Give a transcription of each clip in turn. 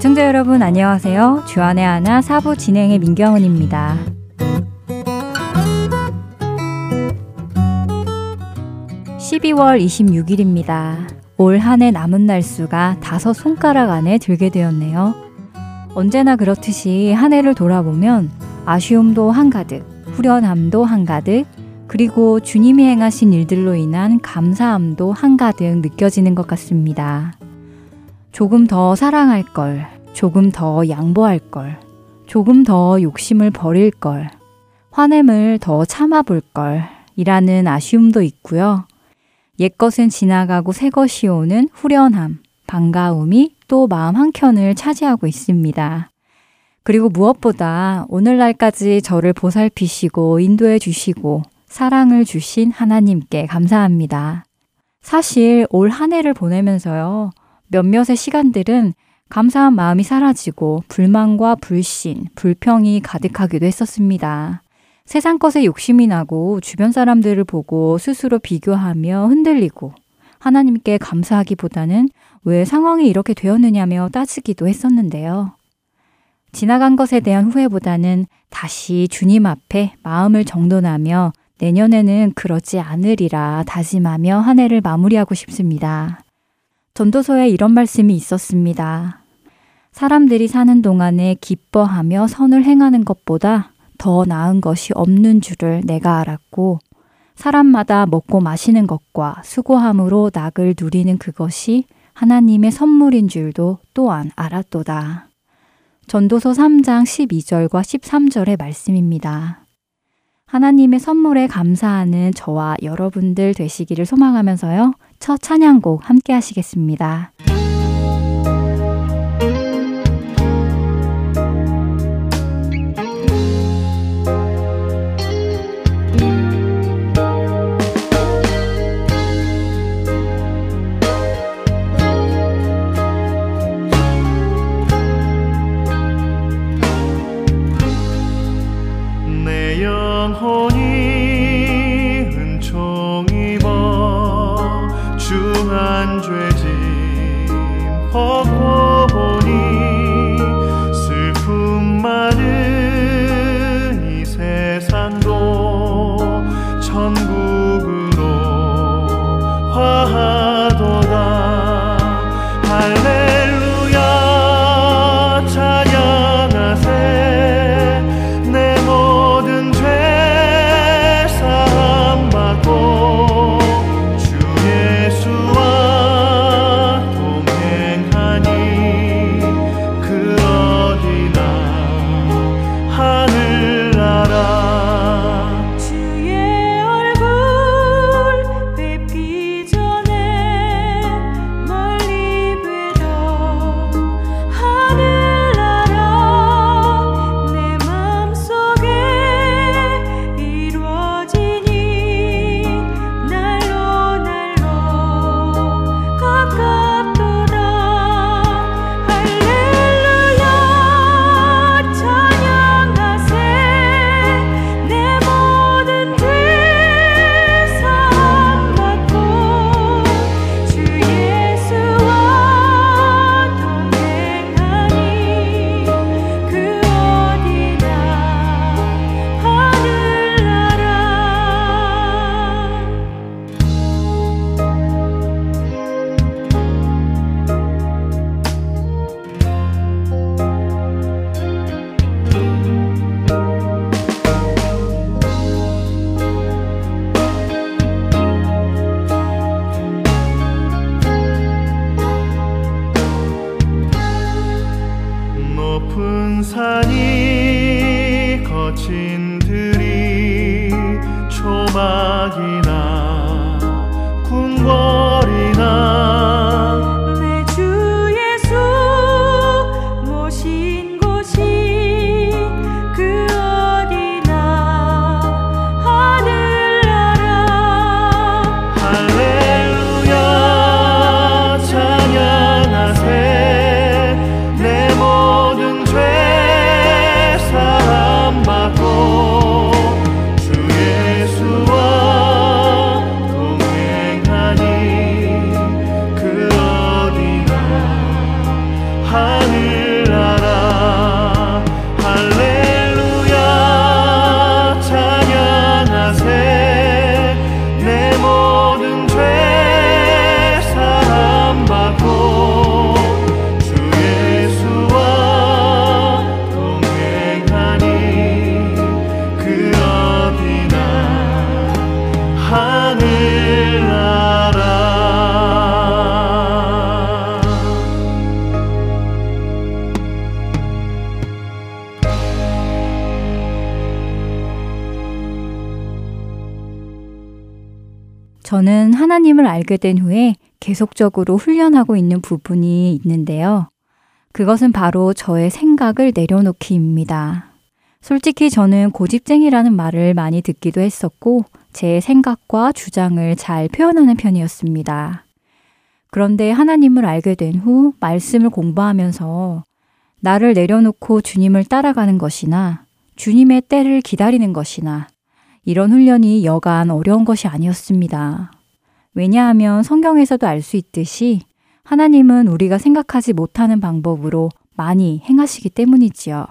애청자 여러분 안녕하세요. 주안의 하나 사부 진행의 민경은입니다. 12월 26일입니다. 올 한 해 남은 날수가 다섯 손가락 안에 들게 되었네요. 언제나 그렇듯이 한 해를 돌아보면 아쉬움도 한가득, 후련함도 한가득, 그리고 주님이 행하신 일들로 인한 감사함도 한가득 느껴지는 것 같습니다. 조금 더 사랑할 걸, 조금 더 양보할 걸, 조금 더 욕심을 버릴 걸, 화냄을 더 참아볼 걸, 이라는 아쉬움도 있고요. 옛것은 지나가고 새 것이 오는 후련함, 반가움이 또 마음 한켠을 차지하고 있습니다. 그리고 무엇보다 오늘날까지 저를 보살피시고 인도해 주시고 사랑을 주신 하나님께 감사합니다. 사실 올 한 해를 보내면서요. 몇몇의 시간들은 감사한 마음이 사라지고 불만과 불신, 불평이 가득하기도 했었습니다. 세상 것에 욕심이 나고 주변 사람들을 보고 스스로 비교하며 흔들리고 하나님께 감사하기보다는 왜 상황이 이렇게 되었느냐며 따지기도 했었는데요. 지나간 것에 대한 후회보다는 다시 주님 앞에 마음을 정돈하며 내년에는 그러지 않으리라 다짐하며 한 해를 마무리하고 싶습니다. 전도서에 이런 말씀이 있었습니다. 사람들이 사는 동안에 기뻐하며 선을 행하는 것보다 더 나은 것이 없는 줄을 내가 알았고, 사람마다 먹고 마시는 것과 수고함으로 낙을 누리는 그것이 하나님의 선물인 줄도 또한 알았도다. 전도서 3장 12절과 13절의 말씀입니다. 하나님의 선물에 감사하는 저와 여러분들 되시기를 소망하면서요. 첫 찬양곡 함께 하시겠습니다. 알게 된 후에 계속적으로 훈련하고 있는 부분이 있는데요. 그것은 바로 저의 생각을 내려놓기입니다. 솔직히 저는 고집쟁이라는 말을 많이 듣기도 했었고, 제 생각과 주장을 잘 표현하는 편이었습니다. 그런데 하나님을 알게 된 후 말씀을 공부하면서 나를 내려놓고 주님을 따라가는 것이나 주님의 때를 기다리는 것이나 이런 훈련이 여간 어려운 것이 아니었습니다. 왜냐하면 성경에서도 알 수 있듯이 하나님은 우리가 생각하지 못하는 방법으로 많이 행하시기 때문이지요.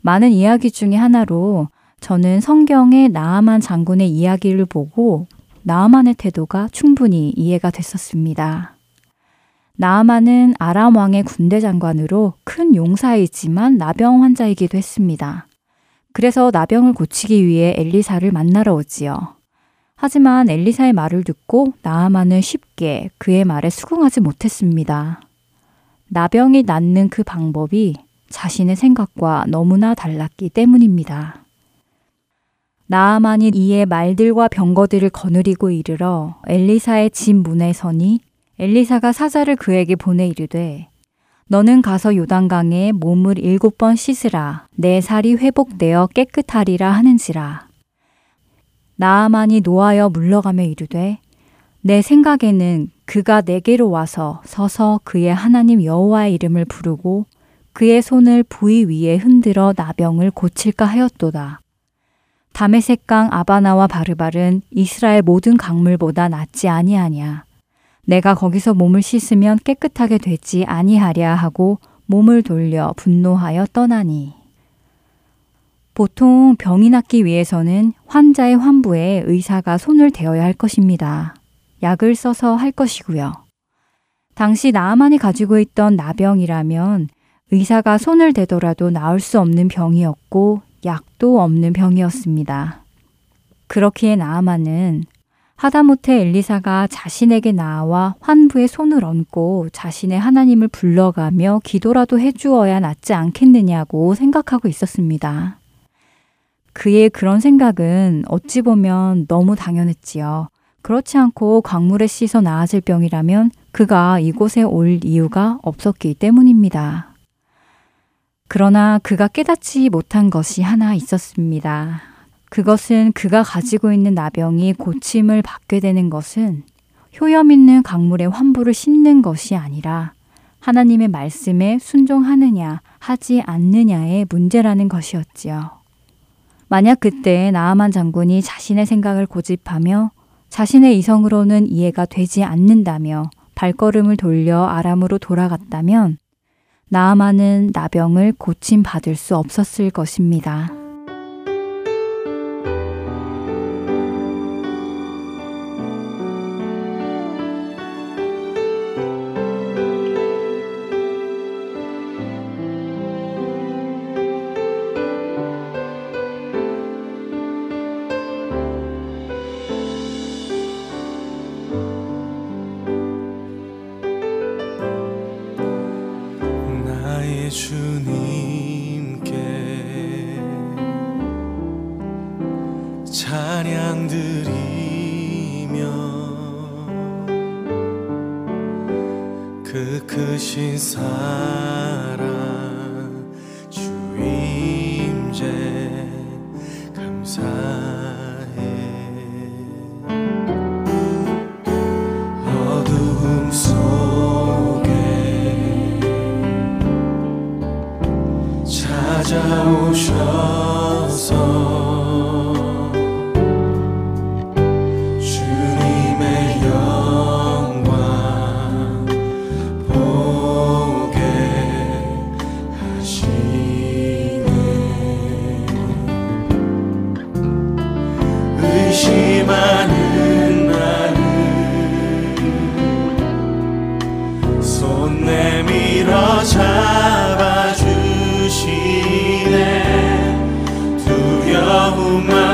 많은 이야기 중에 하나로 저는 성경의 나아만 장군의 이야기를 보고 나아만의 태도가 충분히 이해가 됐었습니다. 나아만은 아람 왕의 군대 장관으로 큰 용사이지만 나병 환자이기도 했습니다. 그래서 나병을 고치기 위해 엘리사를 만나러 오지요. 하지만 엘리사의 말을 듣고 나아만은 쉽게 그의 말에 수긍하지 못했습니다. 나병이 낫는 그 방법이 자신의 생각과 너무나 달랐기 때문입니다. 나아만이 이에 말들과 병거들을 거느리고 이르러 엘리사의 집 문에 서니 엘리사가 사자를 그에게 보내 이르되 너는 가서 요단강에 몸을 일곱 번 씻으라 내 살이 회복되어 깨끗하리라 하는지라 나아만이 노하여 물러가며 이르되 내 생각에는 그가 내게로 와서 서서 그의 하나님 여호와의 이름을 부르고 그의 손을 부위 위에 흔들어 나병을 고칠까 하였도다. 다메색강 아바나와 바르발은 이스라엘 모든 강물보다 낫지 아니하냐. 내가 거기서 몸을 씻으면 깨끗하게 되지 아니하랴 하고 몸을 돌려 분노하여 떠나니. 보통 병이 낫기 위해서는 환자의 환부에 의사가 손을 대어야 할 것입니다. 약을 써서 할 것이고요. 당시 나아만이 가지고 있던 나병이라면 의사가 손을 대더라도 나을 수 없는 병이었고 약도 없는 병이었습니다. 그렇기에 나아만은 하다못해 엘리사가 자신에게 나와 환부의 손을 얹고 자신의 하나님을 불러가며 기도라도 해주어야 낫지 않겠느냐고 생각하고 있었습니다. 그의 그런 생각은 어찌 보면 너무 당연했지요. 그렇지 않고 강물에 씻어 나아질 병이라면 그가 이곳에 올 이유가 없었기 때문입니다. 그러나 그가 깨닫지 못한 것이 하나 있었습니다. 그것은 그가 가지고 있는 나병이 고침을 받게 되는 것은 효염 있는 강물의 환부를 씻는 것이 아니라 하나님의 말씀에 순종하느냐 하지 않느냐의 문제라는 것이었지요. 만약 그때 나아만 장군이 자신의 생각을 고집하며 자신의 이성으로는 이해가 되지 않는다며 발걸음을 돌려 아람으로 돌아갔다면 나아만은 나병을 고침 받을 수 없었을 것입니다. 길어 잡아주시네. 두려움만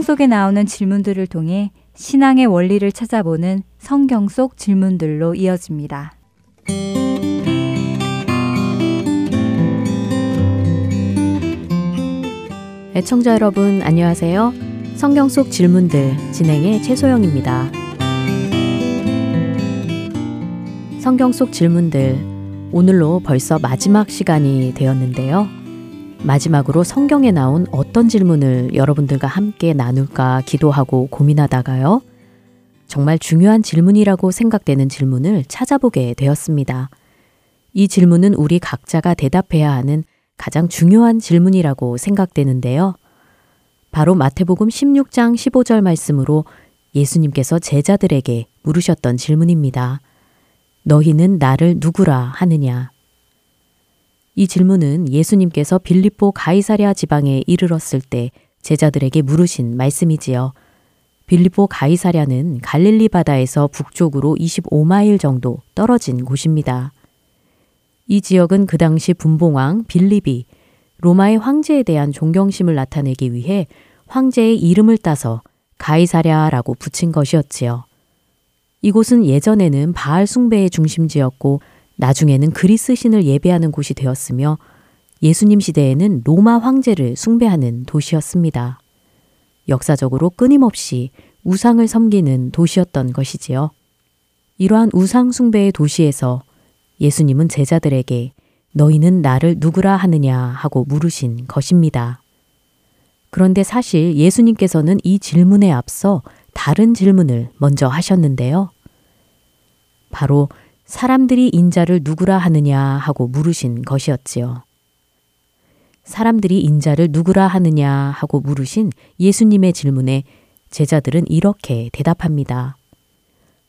속에 나오는 질문들을 통해 신앙의 원리를 찾아보는 성경 속 질문들로 이어집니다. 애청자 여러분 안녕하세요. 성경 속 질문들 진행의 최소영입니다. 성경 속 질문들 오늘로 벌써 마지막 시간이 되었는데요. 마지막으로 성경에 나온 어떤 질문을 여러분들과 함께 나눌까 기도하고 고민하다가요. 정말 중요한 질문이라고 생각되는 질문을 찾아보게 되었습니다. 이 질문은 우리 각자가 대답해야 하는 가장 중요한 질문이라고 생각되는데요. 바로 마태복음 16장 15절 말씀으로 예수님께서 제자들에게 물으셨던 질문입니다. 너희는 나를 누구라 하느냐? 이 질문은 예수님께서 빌립보 가이사랴 지방에 이르렀을 때 제자들에게 물으신 말씀이지요. 빌립보 가이사랴는 갈릴리 바다에서 북쪽으로 25마일 정도 떨어진 곳입니다. 이 지역은 그 당시 분봉왕 빌립이 로마의 황제에 대한 존경심을 나타내기 위해 황제의 이름을 따서 가이사랴라고 붙인 것이었지요. 이곳은 예전에는 바알 숭배의 중심지였고 나중에는 그리스 신을 예배하는 곳이 되었으며 예수님 시대에는 로마 황제를 숭배하는 도시였습니다. 역사적으로 끊임없이 우상을 섬기는 도시였던 것이지요. 이러한 우상 숭배의 도시에서 예수님은 제자들에게 너희는 나를 누구라 하느냐 하고 물으신 것입니다. 그런데 사실 예수님께서는 이 질문에 앞서 다른 질문을 먼저 하셨는데요. 바로 사람들이 인자를 누구라 하느냐 하고 물으신 것이었지요. 사람들이 인자를 누구라 하느냐 하고 물으신 예수님의 질문에 제자들은 이렇게 대답합니다.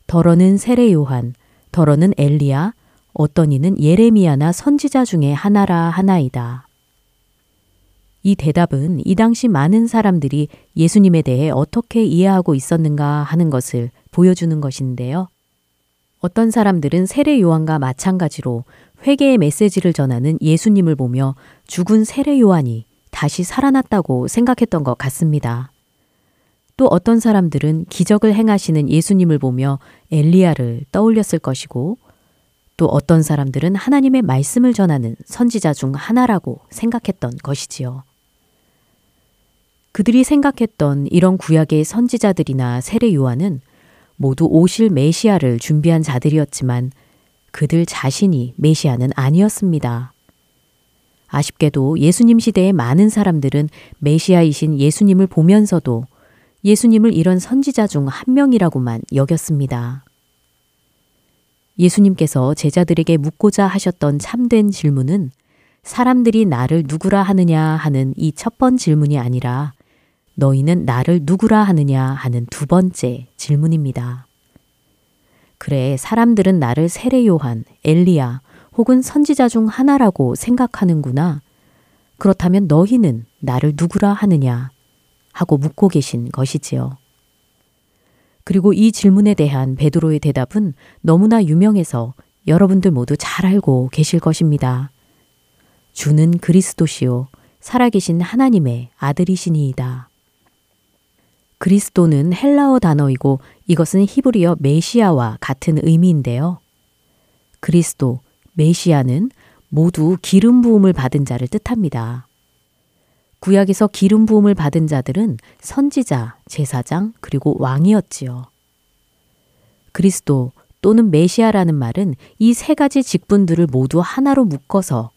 더러는 세례 요한, 더러는 엘리야, 어떤 이는 예레미야나 선지자 중에 하나라 하나이다. 이 대답은 이 당시 많은 사람들이 예수님에 대해 어떻게 이해하고 있었는가 하는 것을 보여주는 것인데요. 어떤 사람들은 세례 요한과 마찬가지로 회개의 메시지를 전하는 예수님을 보며 죽은 세례 요한이 다시 살아났다고 생각했던 것 같습니다. 또 어떤 사람들은 기적을 행하시는 예수님을 보며 엘리야를 떠올렸을 것이고 또 어떤 사람들은 하나님의 말씀을 전하는 선지자 중 하나라고 생각했던 것이지요. 그들이 생각했던 이런 구약의 선지자들이나 세례 요한은 모두 오실 메시아를 준비한 자들이었지만 그들 자신이 메시아는 아니었습니다. 아쉽게도 예수님 시대의 많은 사람들은 메시아이신 예수님을 보면서도 예수님을 이런 선지자 중 한 명이라고만 여겼습니다. 예수님께서 제자들에게 묻고자 하셨던 참된 질문은 사람들이 나를 누구라 하느냐 하는 이 첫 번 질문이 아니라 너희는 나를 누구라 하느냐 하는 두 번째 질문입니다. 그래, 사람들은 나를 세례 요한, 엘리야 혹은 선지자 중 하나라고 생각하는구나. 그렇다면 너희는 나를 누구라 하느냐 하고 묻고 계신 것이지요. 그리고 이 질문에 대한 베드로의 대답은 너무나 유명해서 여러분들 모두 잘 알고 계실 것입니다. 주는 그리스도시요 살아계신 하나님의 아들이시니이다. 그리스도는 헬라어 단어이고 이것은 히브리어 메시아와 같은 의미인데요. 그리스도, 메시아는 모두 기름 부음을 받은 자를 뜻합니다. 구약에서 기름 부음을 받은 자들은 선지자, 제사장, 그리고 왕이었지요. 그리스도 또는 메시아라는 말은 이 세 가지 직분들을 모두 하나로 묶어서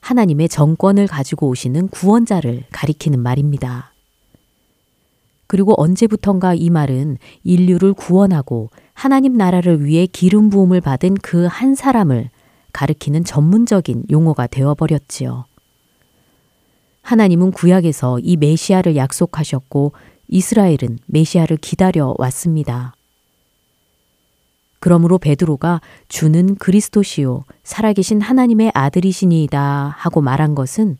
하나님의 정권을 가지고 오시는 구원자를 가리키는 말입니다. 그리고 언제부턴가 이 말은 인류를 구원하고 하나님 나라를 위해 기름 부음을 받은 그 한 사람을 가리키는 전문적인 용어가 되어버렸지요. 하나님은 구약에서 이 메시아를 약속하셨고 이스라엘은 메시아를 기다려 왔습니다. 그러므로 베드로가 주는 그리스도시요 살아계신 하나님의 아들이시니이다 하고 말한 것은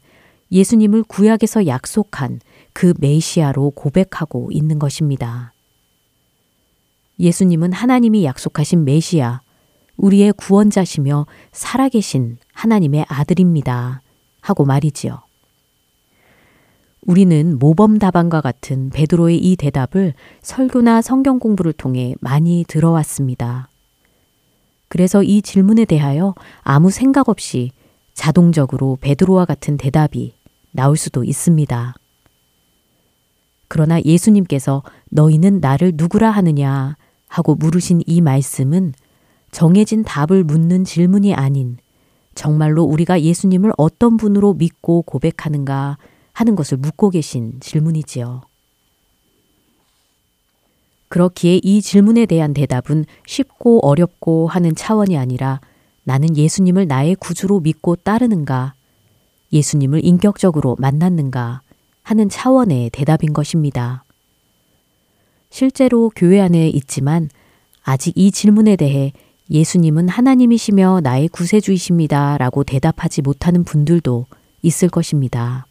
예수님을 구약에서 약속한 그 메시아로 고백하고 있는 것입니다. 예수님은 하나님이 약속하신 메시아, 우리의 구원자시며 살아계신 하나님의 아들입니다. 하고 말이지요. 우리는 모범 답안과 같은 베드로의 이 대답을 설교나 성경 공부를 통해 많이 들어왔습니다. 그래서 이 질문에 대하여 아무 생각 없이 자동적으로 베드로와 같은 대답이 나올 수도 있습니다. 그러나 예수님께서 너희는 나를 누구라 하느냐 하고 물으신 이 말씀은 정해진 답을 묻는 질문이 아닌 정말로 우리가 예수님을 어떤 분으로 믿고 고백하는가 하는 것을 묻고 계신 질문이지요. 그렇기에 이 질문에 대한 대답은 쉽고 어렵고 하는 차원이 아니라 나는 예수님을 나의 구주로 믿고 따르는가, 예수님을 인격적으로 만났는가, 하는 차원의 대답인 것입니다. 실제로 교회 안에 있지만 아직 이 질문에 대해 예수님은 하나님이시며 나의 구세주이십니다. 라고 대답하지 못하는 분들도 있을 것입니다.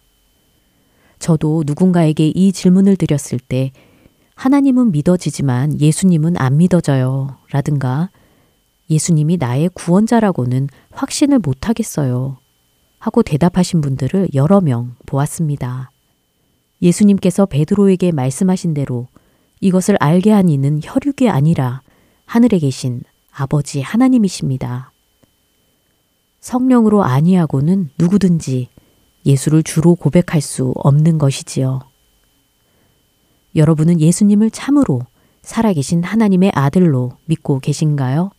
저도 누군가에게 이 질문을 드렸을 때 하나님은 믿어지지만 예수님은 안 믿어져요. 라든가 예수님이 나의 구원자라고는 확신을 못하겠어요. 하고 대답하신 분들을 여러 명 보았습니다. 예수님께서 베드로에게 말씀하신 대로 이것을 알게 한 이는 혈육이 아니라 하늘에 계신 아버지 하나님이십니다. 성령으로 아니하고는 누구든지 예수를 주로 고백할 수 없는 것이지요. 여러분은 예수님을 참으로 살아계신 하나님의 아들로 믿고 계신가요?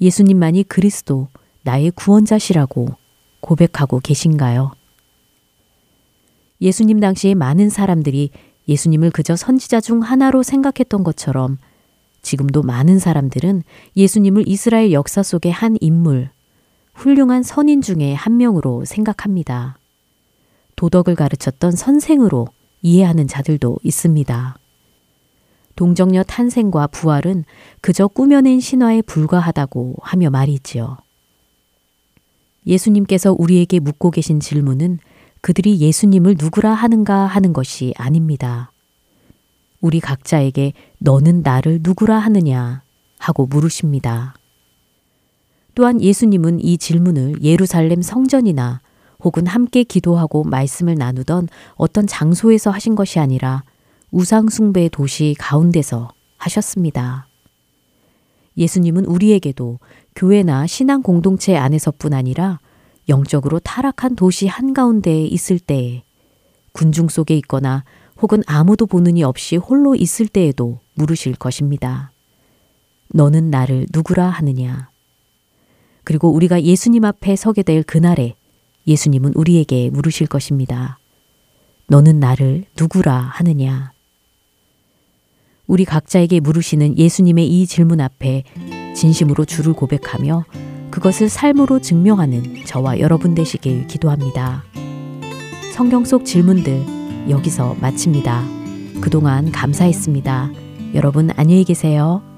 예수님만이 그리스도, 나의 구원자시라고 고백하고 계신가요? 예수님 당시에 많은 사람들이 예수님을 그저 선지자 중 하나로 생각했던 것처럼 지금도 많은 사람들은 예수님을 이스라엘 역사 속의 한 인물, 훌륭한 선인 중에 한 명으로 생각합니다. 도덕을 가르쳤던 선생으로 이해하는 자들도 있습니다. 동정녀 탄생과 부활은 그저 꾸며낸 신화에 불과하다고 하며 말이지요. 예수님께서 우리에게 묻고 계신 질문은 그들이 예수님을 누구라 하는가 하는 것이 아닙니다. 우리 각자에게 너는 나를 누구라 하느냐 하고 물으십니다. 또한 예수님은 이 질문을 예루살렘 성전이나 혹은 함께 기도하고 말씀을 나누던 어떤 장소에서 하신 것이 아니라 우상숭배의 도시 가운데서 하셨습니다. 예수님은 우리에게도 교회나 신앙 공동체 안에서뿐 아니라 영적으로 타락한 도시 한가운데에 있을 때에 군중 속에 있거나 혹은 아무도 보는 이 없이 홀로 있을 때에도 물으실 것입니다. 너는 나를 누구라 하느냐? 그리고 우리가 예수님 앞에 서게 될 그날에 예수님은 우리에게 물으실 것입니다. 너는 나를 누구라 하느냐? 우리 각자에게 물으시는 예수님의 이 질문 앞에 진심으로 주를 고백하며 그것을 삶으로 증명하는 저와 여러분 되시길 기도합니다. 성경 속 질문들 여기서 마칩니다. 그동안 감사했습니다. 여러분 안녕히 계세요.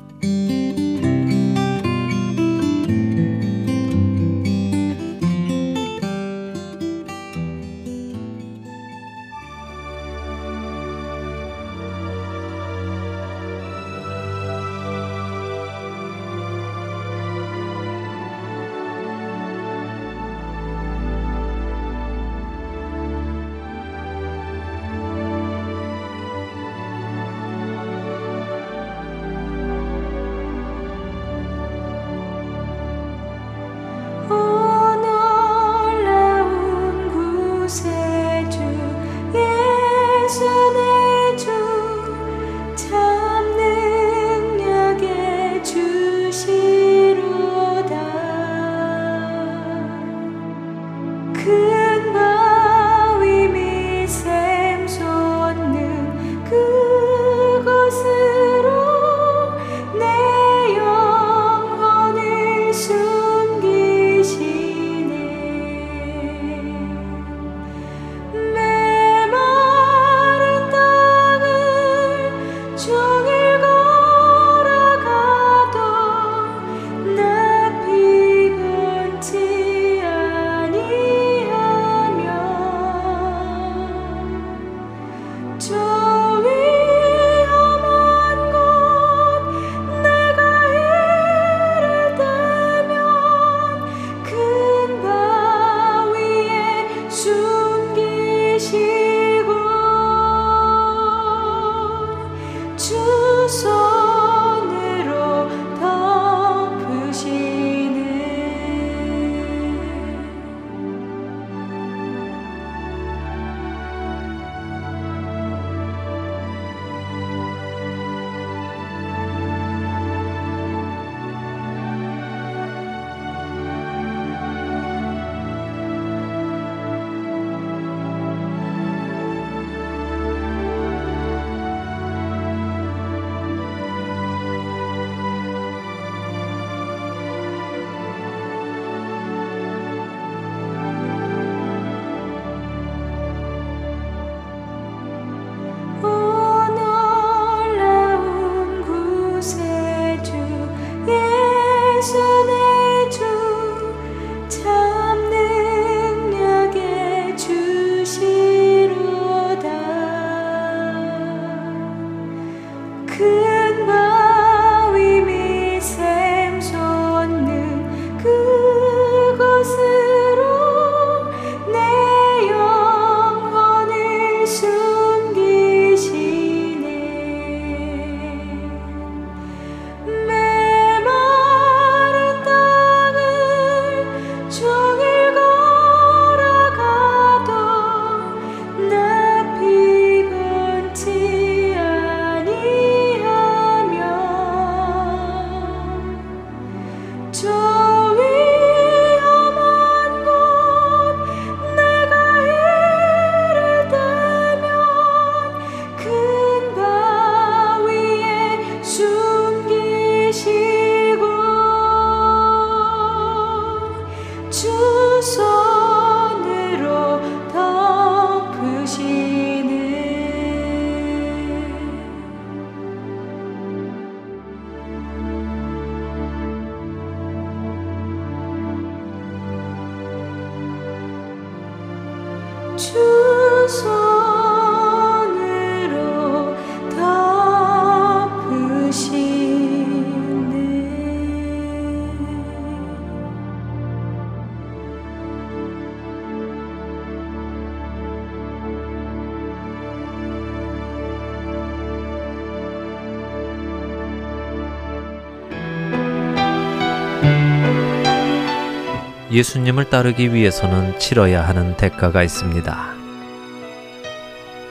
예수님을 따르기 위해서는 치러야 하는 대가가 있습니다.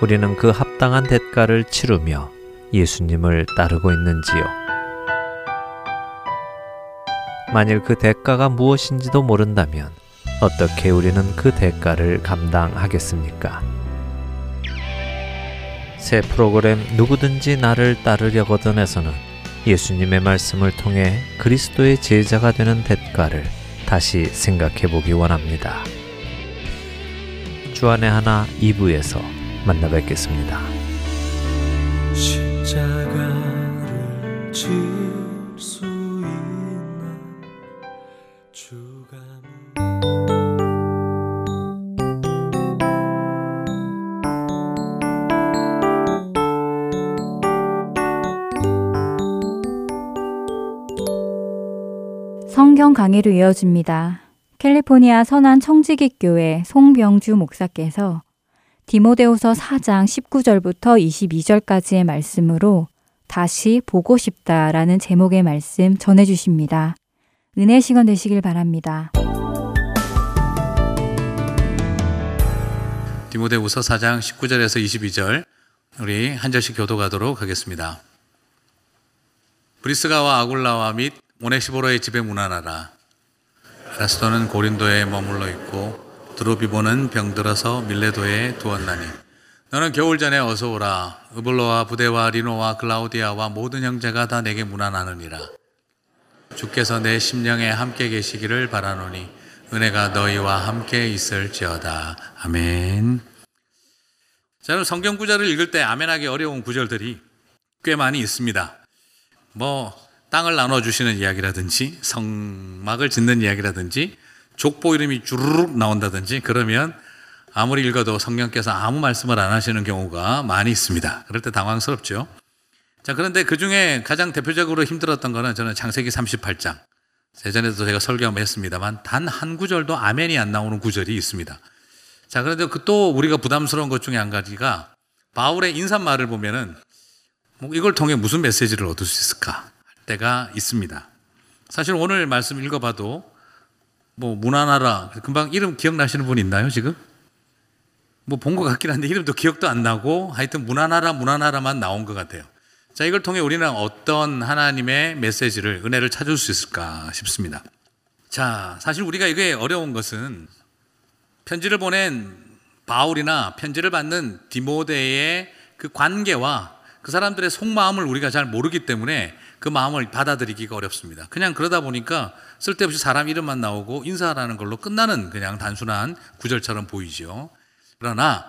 우리는 그 합당한 대가를 치르며 예수님을 따르고 있는지요? 만일 그 대가가 무엇인지도 모른다면 어떻게 우리는 그 대가를 감당하겠습니까? 새 프로그램 누구든지 나를 따르려거든에서는 예수님의 말씀을 통해 그리스도의 제자가 되는 대가를 다시 생각해 보기 원합니다. 주안의 하나 2부에서 만나 뵙겠습니다. 십자가를 질 성경 강의로 이어집니다. 캘리포니아 선한 청지기 교회 송병주 목사께서 디모데후서 4장 19절부터 22절까지의 말씀으로 다시 보고 싶다라는 제목의 말씀 전해 주십니다. 은혜 시간 되시길 바랍니다. 디모데후서 4장 19절에서 22절 우리 한 절씩 교도가도록 하겠습니다. 브리스가와 아굴라와 및 오네시보로의 집에 문안하라. 라스도는 고린도에 머물러 있고 드로비보는 병들어서 밀레도에 두었나니 너는 겨울 전에 어서 오라. 으블로와 부대와 리노와 글라우디아와 모든 형제가 다 내게 문안하느니라. 주께서 내 심령에 함께 계시기를 바라노니 은혜가 너희와 함께 있을지어다. 아멘. 저는 성경 구절을 읽을 때 아멘하기 어려운 구절들이 꽤 많이 있습니다. 뭐 땅을 나눠주시는 이야기라든지 성막을 짓는 이야기라든지 족보 이름이 주르륵 나온다든지 그러면 아무리 읽어도 성령께서 아무 말씀을 안 하시는 경우가 많이 있습니다. 그럴 때 당황스럽죠. 자, 그런데 그 중에 가장 대표적으로 힘들었던 거는 저는 장세기 38장. 예전에도 제가 설교 한번 했습니다만 단 한 구절도 아멘이 안 나오는 구절이 있습니다. 자, 그런데 그 또 우리가 부담스러운 것 중에 한 가지가 바울의 인사말을 보면은 뭐 이걸 통해 무슨 메시지를 얻을 수 있을까? 때가 있습니다. 사실 오늘 말씀 읽어봐도 뭐 무난하라 금방 이름 기억나시는 분 있나요 지금? 뭐 본 것 같긴 한데 이름도 기억도 안 나고 하여튼 무난하라 무난하라만 나온 것 같아요. 자 이걸 통해 우리는 어떤 하나님의 메시지를 은혜를 찾을 수 있을까 싶습니다. 자 사실 우리가 이게 어려운 것은 편지를 보낸 바울이나 편지를 받는 디모데의 그 관계와 그 사람들의 속마음을 우리가 잘 모르기 때문에 그 마음을 받아들이기가 어렵습니다. 그냥 그러다 보니까 쓸데없이 사람 이름만 나오고 인사라는 걸로 끝나는 그냥 단순한 구절처럼 보이죠. 그러나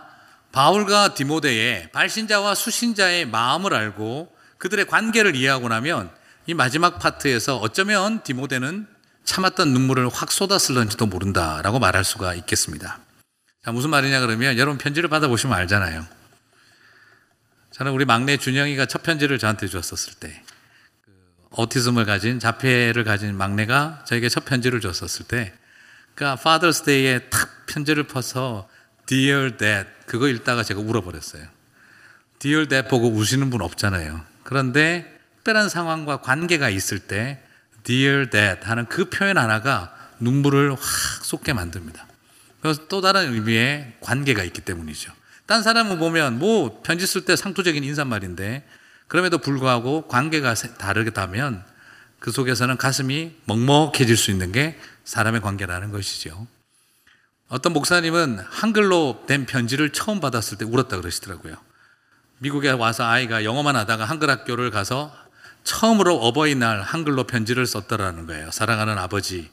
바울과 디모데의 발신자와 수신자의 마음을 알고 그들의 관계를 이해하고 나면 이 마지막 파트에서 어쩌면 디모데는 참았던 눈물을 확 쏟았을런지도 모른다라고 말할 수가 있겠습니다. 자, 무슨 말이냐 그러면 여러분 편지를 받아보시면 알잖아요. 저는 우리 막내 준영이가 첫 편지를 저한테 주었었을 때 오티즘을 가진 자폐를 가진 막내가 저에게 첫 편지를 줬었을 때 그러니까 Father's Day에 탁 편지를 퍼서 Dear Dad 그거 읽다가 제가 울어버렸어요. Dear Dad 보고 우시는 분 없잖아요. 그런데 특별한 상황과 관계가 있을 때 Dear Dad 하는 그 표현 하나가 눈물을 확 쏟게 만듭니다. 그래서 또 다른 의미의 관계가 있기 때문이죠. 딴 사람을 보면 뭐 편지 쓸 때 상투적인 인사말인데 그럼에도 불구하고 관계가 다르다면 그 속에서는 가슴이 먹먹해질 수 있는 게 사람의 관계라는 것이죠. 어떤 목사님은 한글로 된 편지를 처음 받았을 때 울었다 그러시더라고요. 미국에 와서 아이가 영어만 하다가 한글 학교를 가서 처음으로 어버이날 한글로 편지를 썼더라는 거예요. 사랑하는 아버지.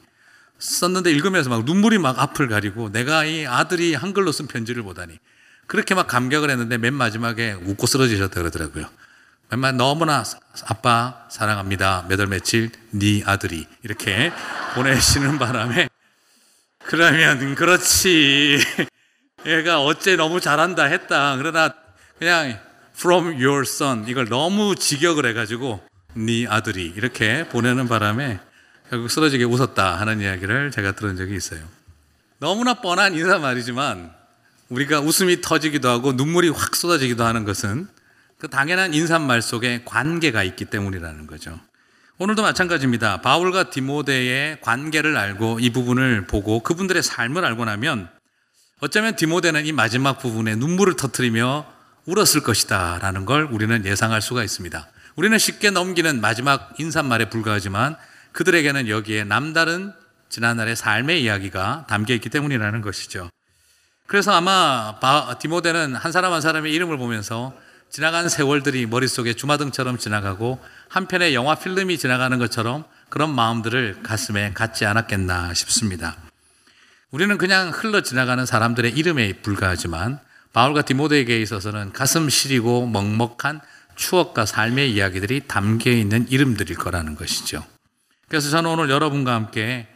썼는데 읽으면서 막 눈물이 막 앞을 가리고 내가 이 아들이 한글로 쓴 편지를 보다니 그렇게 막 감격을 했는데 맨 마지막에 웃고 쓰러지셨다 그러더라고요. 정말 너무나 아빠 사랑합니다. 몇 월 며칠 네 아들이 이렇게 보내시는 바람에 그러면 그렇지 얘가 어째 너무 잘한다 했다. 그러나 그냥 from your son 이걸 너무 직역을 해가지고 네 아들이 이렇게 보내는 바람에 결국 쓰러지게 웃었다 하는 이야기를 제가 들은 적이 있어요. 너무나 뻔한 인사말이지만 우리가 웃음이 터지기도 하고 눈물이 확 쏟아지기도 하는 것은 그 당연한 인사말 속에 관계가 있기 때문이라는 거죠. 오늘도 마찬가지입니다. 바울과 디모데의 관계를 알고 이 부분을 보고 그분들의 삶을 알고 나면 어쩌면 디모데는 이 마지막 부분에 눈물을 터뜨리며 울었을 것이다 라는 걸 우리는 예상할 수가 있습니다. 우리는 쉽게 넘기는 마지막 인사말에 불과하지만 그들에게는 여기에 남다른 지난날의 삶의 이야기가 담겨 있기 때문이라는 것이죠. 그래서 아마 디모데는 한 사람 한 사람의 이름을 보면서 지나간 세월들이 머릿속에 주마등처럼 지나가고 한편의 영화 필름이 지나가는 것처럼 그런 마음들을 가슴에 갖지 않았겠나 싶습니다. 우리는 그냥 흘러 지나가는 사람들의 이름에 불과하지만 바울과 디모데에게 있어서는 가슴 시리고 먹먹한 추억과 삶의 이야기들이 담겨 있는 이름들일 거라는 것이죠. 그래서 저는 오늘 여러분과 함께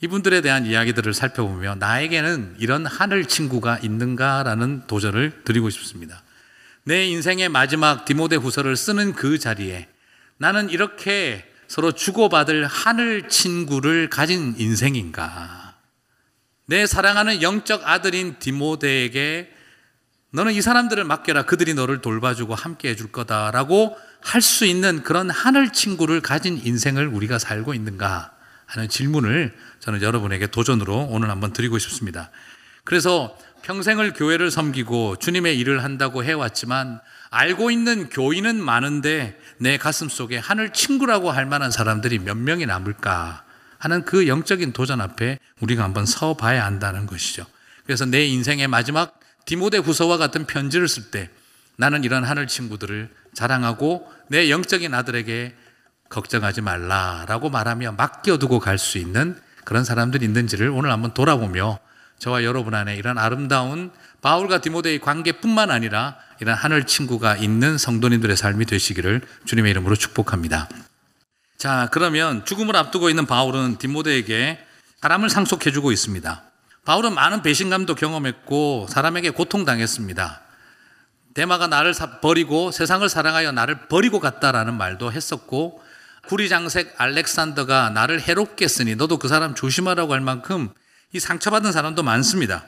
이분들에 대한 이야기들을 살펴보며 나에게는 이런 하늘 친구가 있는가라는 도전을 드리고 싶습니다. 내 인생의 마지막 디모데 후서를 쓰는 그 자리에 나는 이렇게 서로 주고받을 하늘 친구를 가진 인생인가? 내 사랑하는 영적 아들인 디모데에게 너는 이 사람들을 맡겨라. 그들이 너를 돌봐주고 함께 해줄 거다라고 할 수 있는 그런 하늘 친구를 가진 인생을 우리가 살고 있는가 하는 질문을 저는 여러분에게 도전으로 오늘 한번 드리고 싶습니다. 그래서 평생을 교회를 섬기고 주님의 일을 한다고 해왔지만 알고 있는 교인은 많은데 내 가슴 속에 하늘 친구라고 할 만한 사람들이 몇 명이 남을까 하는 그 영적인 도전 앞에 우리가 한번 서 봐야 한다는 것이죠. 그래서 내 인생의 마지막 디모데 후서와 같은 편지를 쓸 때 나는 이런 하늘 친구들을 자랑하고 내 영적인 아들에게 걱정하지 말라라고 말하며 맡겨두고 갈 수 있는 그런 사람들이 있는지를 오늘 한번 돌아보며 저와 여러분 안에 이런 아름다운 바울과 디모데의 관계뿐만 아니라 이런 하늘 친구가 있는 성도님들의 삶이 되시기를 주님의 이름으로 축복합니다. 자, 그러면 죽음을 앞두고 있는 바울은 디모데에게 사람을 상속해주고 있습니다. 바울은 많은 배신감도 경험했고 사람에게 고통당했습니다. 대마가 나를 버리고 세상을 사랑하여 나를 버리고 갔다라는 말도 했었고 구리장색 알렉산더가 나를 해롭게 쓰니 너도 그 사람 조심하라고 할 만큼 이 상처받은 사람도 많습니다.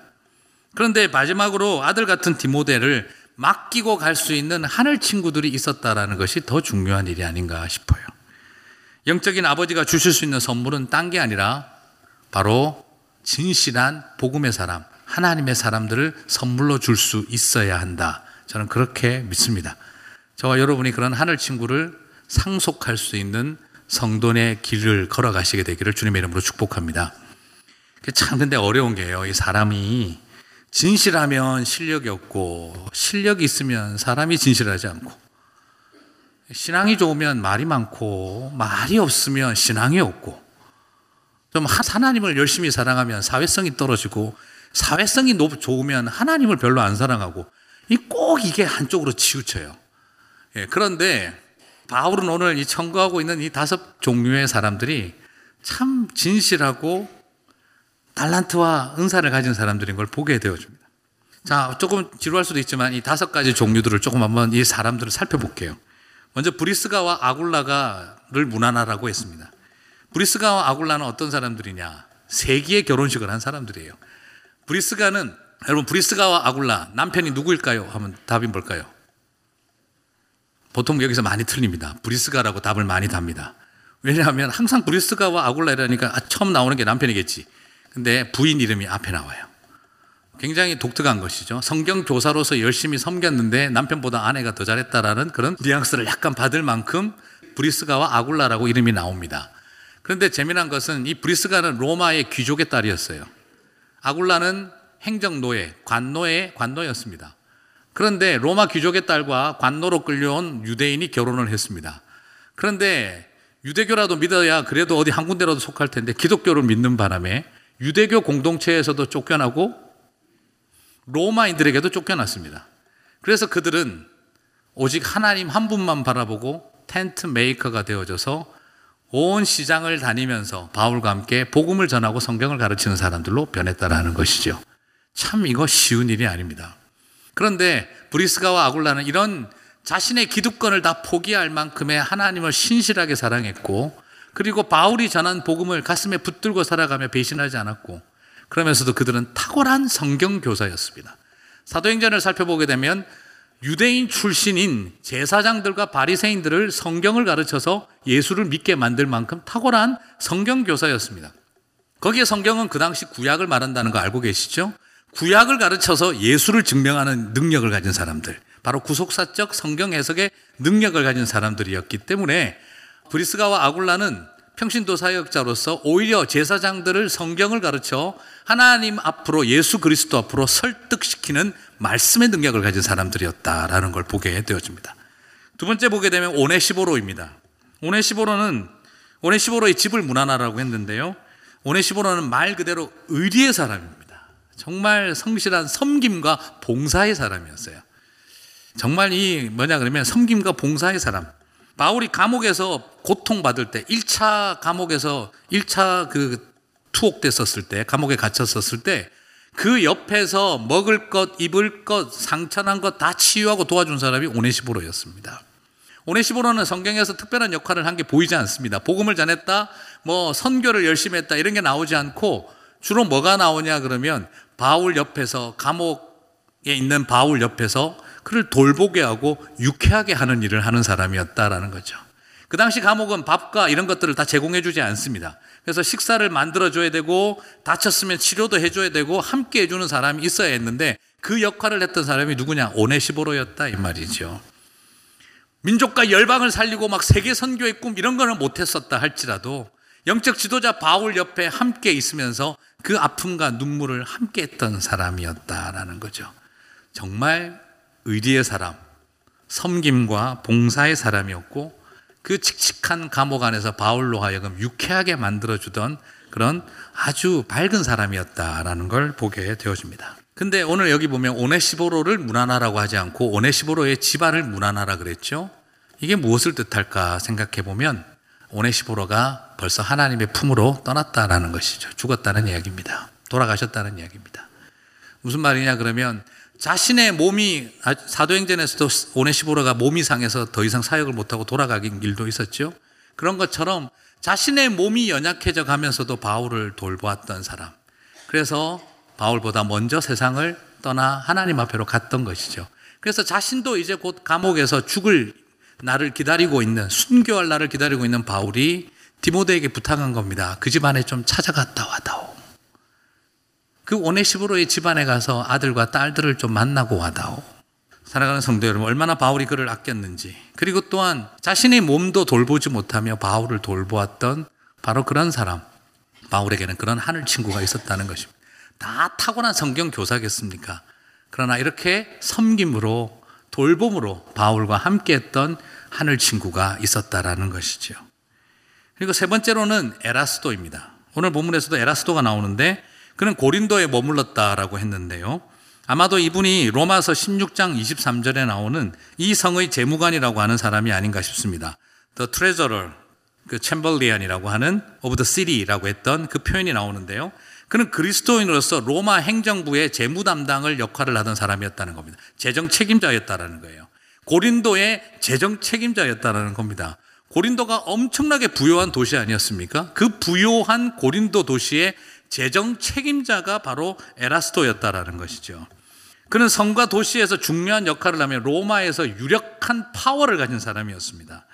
그런데 마지막으로 아들 같은 디모데를 맡기고 갈 수 있는 하늘 친구들이 있었다라는 것이 더 중요한 일이 아닌가 싶어요. 영적인 아버지가 주실 수 있는 선물은 딴 게 아니라 바로 진실한 복음의 사람, 하나님의 사람들을 선물로 줄 수 있어야 한다. 저는 그렇게 믿습니다. 저와 여러분이 그런 하늘 친구를 상속할 수 있는 성돈의 길을 걸어가시게 되기를 주님의 이름으로 축복합니다. 참 근데 어려운 게요. 이 사람이 진실하면 실력이 없고 실력이 있으면 사람이 진실하지 않고 신앙이 좋으면 말이 많고 말이 없으면 신앙이 없고 좀 하나님을 열심히 사랑하면 사회성이 떨어지고 사회성이 좋으면 하나님을 별로 안 사랑하고 꼭 이게 한쪽으로 치우쳐요. 예, 그런데 바울은 오늘 이 청구하고 있는 이 다섯 종류의 사람들이 참 진실하고 달란트와 은사를 가진 사람들인 걸 보게 되어줍니다. 자, 조금 지루할 수도 있지만 이 다섯 가지 종류들을 조금 한번 이 사람들을 살펴볼게요. 먼저 브리스가와 아굴라를 문안하라고 했습니다. 브리스가와 아굴라는 어떤 사람들이냐? 세기의 결혼식을 한 사람들이에요. 브리스가는 여러분 브리스가와 아굴라 남편이 누구일까요? 하면 답이 뭘까요? 보통 여기서 많이 틀립니다. 브리스가라고 답을 많이 답니다. 왜냐하면 항상 브리스가와 아굴라라니까 아, 처음 나오는 게 남편이겠지. 근데 부인 이름이 앞에 나와요. 굉장히 독특한 것이죠. 성경 교사로서 열심히 섬겼는데 남편보다 아내가 더 잘했다라는 그런 뉘앙스를 약간 받을 만큼 브리스가와 아굴라라고 이름이 나옵니다. 그런데 재미난 것은 이 브리스가는 로마의 귀족의 딸이었어요. 아굴라는 행정노예, 관노의 관노였습니다. 그런데 로마 귀족의 딸과 관노로 끌려온 유대인이 결혼을 했습니다. 그런데 유대교라도 믿어야 그래도 어디 한 군데라도 속할 텐데 기독교를 믿는 바람에 유대교 공동체에서도 쫓겨나고 로마인들에게도 쫓겨났습니다. 그래서 그들은 오직 하나님 한 분만 바라보고 텐트 메이커가 되어져서 온 시장을 다니면서 바울과 함께 복음을 전하고 성경을 가르치는 사람들로 변했다라는 것이죠. 참 이거 쉬운 일이 아닙니다. 그런데 브리스가와 아굴라는 이런 자신의 기득권을 다 포기할 만큼의 하나님을 신실하게 사랑했고 그리고 바울이 전한 복음을 가슴에 붙들고 살아가며 배신하지 않았고 그러면서도 그들은 탁월한 성경 교사였습니다. 사도행전을 살펴보게 되면 유대인 출신인 제사장들과 바리새인들을 성경을 가르쳐서 예수를 믿게 만들 만큼 탁월한 성경 교사였습니다. 거기에 성경은 그 당시 구약을 말한다는 거 알고 계시죠? 구약을 가르쳐서 예수를 증명하는 능력을 가진 사람들, 바로 구속사적 성경 해석의 능력을 가진 사람들이었기 때문에 브리스가와 아굴라는 평신도 사역자로서 오히려 제사장들을 성경을 가르쳐 하나님 앞으로 예수 그리스도 앞으로 설득시키는 말씀의 능력을 가진 사람들이었다라는 걸 보게 되어집니다. 두 번째 보게 되면 오네시보로입니다. 오네시보로는 오네시보로의 집을 문안하라고 했는데요. 오네시보로는 말 그대로 의리의 사람입니다. 정말 성실한 섬김과 봉사의 사람이었어요. 정말 이 뭐냐 그러면 섬김과 봉사의 사람. 바울이 감옥에서 고통받을 때 1차 감옥에서 1차 그 투옥됐었을 때 감옥에 갇혔었을 때 그 옆에서 먹을 것, 입을 것, 상처난 것 다 치유하고 도와준 사람이 오네시보로였습니다. 오네시보로는 성경에서 특별한 역할을 한 게 보이지 않습니다. 복음을 전했다, 뭐 선교를 열심히 했다 이런 게 나오지 않고 주로 뭐가 나오냐 그러면 바울 옆에서 감옥에 있는 바울 옆에서 그를 돌보게 하고 유쾌하게 하는 일을 하는 사람이었다라는 거죠. 그 당시 감옥은 밥과 이런 것들을 다 제공해 주지 않습니다. 그래서 식사를 만들어 줘야 되고 다쳤으면 치료도 해 줘야 되고 함께 해 주는 사람이 있어야 했는데 그 역할을 했던 사람이 누구냐? 오네시보로였다 이 말이죠. 민족과 열방을 살리고 막 세계 선교의 꿈 이런 거는 못 했었다 할지라도 영적 지도자 바울 옆에 함께 있으면서 그 아픔과 눈물을 함께 했던 사람이었다라는 거죠. 정말 의리의 사람, 섬김과 봉사의 사람이었고 그 칙칙한 감옥 안에서 바울로 하여금 유쾌하게 만들어주던 그런 아주 밝은 사람이었다라는 걸 보게 되어집니다. 근데 오늘 여기 보면 오네시보로를 문안하라고 하지 않고 오네시보로의 집안을 문안하라 그랬죠. 이게 무엇을 뜻할까 생각해 보면 오네시보로가 벌써 하나님의 품으로 떠났다라는 것이죠. 죽었다는 이야기입니다. 돌아가셨다는 이야기입니다. 무슨 말이냐 그러면 자신의 몸이 아, 사도행전에서도 오네시보로가 몸이 상해서 더 이상 사역을 못하고 돌아가긴 일도 있었죠. 그런 것처럼 자신의 몸이 연약해져 가면서도 바울을 돌보았던 사람. 그래서 바울보다 먼저 세상을 떠나 하나님 앞에로 갔던 것이죠. 그래서 자신도 이제 곧 감옥에서 죽을 나를 기다리고 있는 순교할 나를 기다리고 있는 바울이 디모데에게 부탁한 겁니다. 그 집안에 좀 찾아갔다 와다오. 그 오네시브로의 집안에 가서 아들과 딸들을 좀 만나고 와다오. 사랑하는 성도 여러분, 얼마나 바울이 그를 아꼈는지, 그리고 또한 자신의 몸도 돌보지 못하며 바울을 돌보았던 바로 그런 사람, 바울에게는 그런 하늘 친구가 있었다는 것입니다. 다 타고난 성경 교사겠습니까? 그러나 이렇게 섬김으로 돌봄으로 바울과 함께했던 하늘 친구가 있었다라는 것이죠. 그리고 세 번째로는 에라스도입니다. 오늘 본문에서도 에라스도가 나오는데 그는 고린도에 머물렀다라고 했는데요. 아마도 이분이 로마서 16장 23절에 나오는 이 성의 재무관이라고 하는 사람이 아닌가 싶습니다. The treasurer, 그 챔벌리안이라고 하는 of the city라고 했던 그 표현이 나오는데요. 그는 그리스도인으로서 로마 행정부의 재무 담당을 역할을 하던 사람이었다는 겁니다. 재정 책임자였다라는 거예요. 고린도의 재정 책임자였다라는 겁니다. 고린도가 엄청나게 부요한 도시 아니었습니까? 그 부요한 고린도 도시의 재정 책임자가 바로 에라스토였다라는 것이죠. 그는 성과 도시에서 중요한 역할을 하며 로마에서 유력한 파워를 가진 사람이었습니다.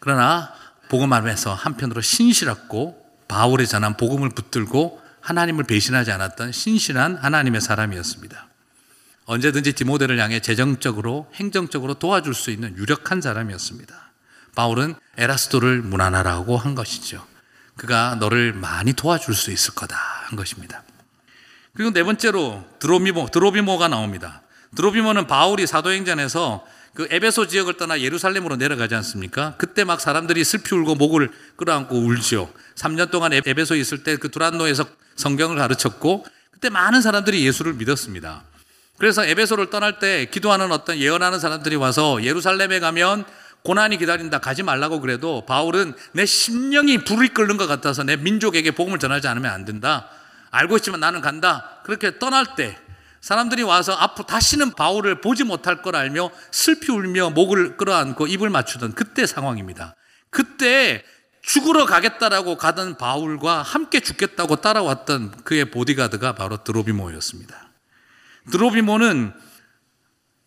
그러나 복음하면서 한편으로 신실했고 바울의 전한 복음을 붙들고 하나님을 배신하지 않았던 신실한 하나님의 사람이었습니다. 언제든지 디모데를 향해 재정적으로 행정적으로 도와줄 수 있는 유력한 사람이었습니다. 바울은 에라스도를 문안하라고 한 것이죠. 그가 너를 많이 도와줄 수 있을 거다 한 것입니다. 그리고 네 번째로 드로비모, 드로비모가 나옵니다. 드로비모는 바울이 사도행전에서 그 에베소 지역을 떠나 예루살렘으로 내려가지 않습니까? 그때 막 사람들이 슬피 울고 목을 끌어안고 울죠. 3년 동안 에베소에 있을 때 그 두란노에서 성경을 가르쳤고 그때 많은 사람들이 예수를 믿었습니다. 그래서 에베소를 떠날 때 기도하는 어떤 예언하는 사람들이 와서 예루살렘에 가면 고난이 기다린다 가지 말라고 그래도 바울은 내 심령이 불이 끓는 것 같아서 내 민족에게 복음을 전하지 않으면 안 된다. 알고 있지만 나는 간다. 그렇게 떠날 때 사람들이 와서 앞으로 다시는 바울을 보지 못할 걸 알며 슬피 울며 목을 끌어안고 입을 맞추던 그때 상황입니다. 그때 죽으러 가겠다라고 가던 바울과 함께 죽겠다고 따라왔던 그의 보디가드가 바로 드로비모였습니다. 드로비모는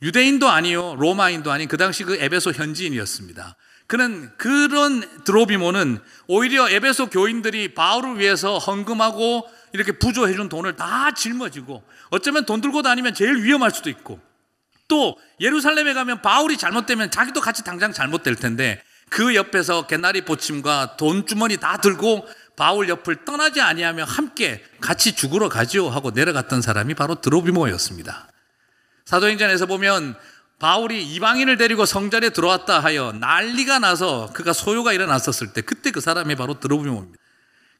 유대인도 아니요 로마인도 아닌 그 당시 그 에베소 현지인이었습니다. 그는 그런 드로비모는 오히려 에베소 교인들이 바울을 위해서 헌금하고 이렇게 부조해 준 돈을 다 짊어지고 어쩌면 돈 들고 다니면 제일 위험할 수도 있고 또 예루살렘에 가면 바울이 잘못되면 자기도 같이 당장 잘못될 텐데 그 옆에서 개나리 보침과 돈 주머니 다 들고 바울 옆을 떠나지 아니하며 함께 같이 죽으러 가지요 하고 내려갔던 사람이 바로 드로비모였습니다. 사도행전에서 보면 바울이 이방인을 데리고 성전에 들어왔다 하여 난리가 나서 그가 소요가 일어났었을 때 그때 그 사람이 바로 드로비모입니다.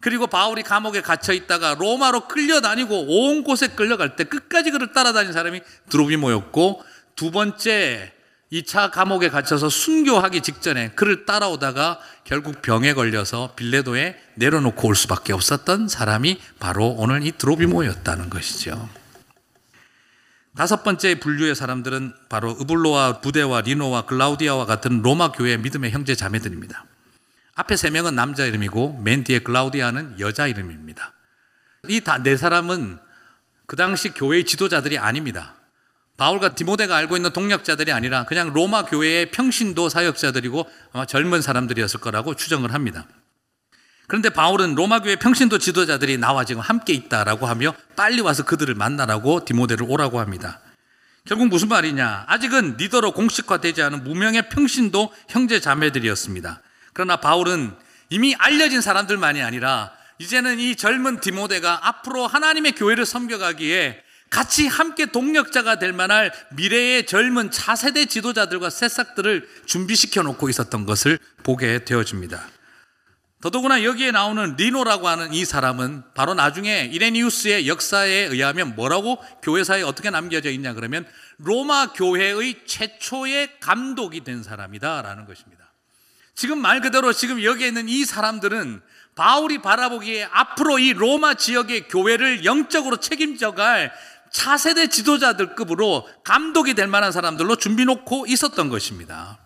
그리고 바울이 감옥에 갇혀 있다가 로마로 끌려다니고 온 곳에 끌려갈 때 끝까지 그를 따라다닌 사람이 드로비모였고 두 번째 2차 감옥에 갇혀서 순교하기 직전에 그를 따라오다가 결국 병에 걸려서 빌레도에 내려놓고 올 수밖에 없었던 사람이 바로 오늘 이 드로비모였다는 것이죠. 다섯 번째 분류의 사람들은 바로 으블로와 부데와 리노와 글라우디아와 같은 로마 교회 믿음의 형제 자매들입니다. 앞에 세 명은 남자 이름이고 맨 뒤에 글라우디아는 여자 이름입니다. 이 네 사람은 그 당시 교회의 지도자들이 아닙니다. 바울과 디모데가 알고 있는 동력자들이 아니라 그냥 로마 교회의 평신도 사역자들이고 아마 젊은 사람들이었을 거라고 추정을 합니다. 그런데 바울은 로마 교회 평신도 지도자들이 나와 지금 함께 있다라고 하며 빨리 와서 그들을 만나라고 디모데를 오라고 합니다. 결국 무슨 말이냐? 아직은 리더로 공식화되지 않은 무명의 평신도 형제 자매들이었습니다. 그러나 바울은 이미 알려진 사람들만이 아니라 이제는 이 젊은 디모데가 앞으로 하나님의 교회를 섬겨가기에 같이 함께 동력자가 될 만할 미래의 젊은 차세대 지도자들과 새싹들을 준비시켜 놓고 있었던 것을 보게 되어집니다. 더더구나 여기에 나오는 리노라고 하는 이 사람은 바로 나중에 이레니우스의 역사에 의하면 뭐라고 교회사에 어떻게 남겨져 있냐 그러면 로마 교회의 최초의 감독이 된 사람이다라는 것입니다. 지금 말 그대로 지금 여기에 있는 이 사람들은 바울이 바라보기에 앞으로 이 로마 지역의 교회를 영적으로 책임져 갈 차세대 지도자들급으로 감독이 될 만한 사람들로 준비 놓고 있었던 것입니다.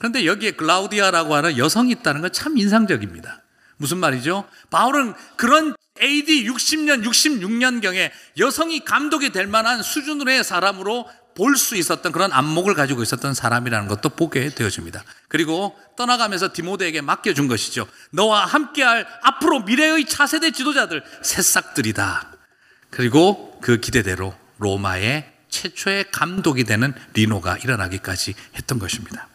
그런데 여기에 글라우디아라고 하는 여성이 있다는 건 참 인상적입니다. 무슨 말이죠? 바울은 그런 AD 60년, 66년경에 여성이 감독이 될 만한 수준의 사람으로 볼 수 있었던 그런 안목을 가지고 있었던 사람이라는 것도 보게 되어집니다. 그리고 떠나가면서 디모데에게 맡겨준 것이죠. 너와 함께할 앞으로 미래의 차세대 지도자들, 새싹들이다. 그리고 그 기대대로 로마의 최초의 감독이 되는 리노가 일어나기까지 했던 것입니다.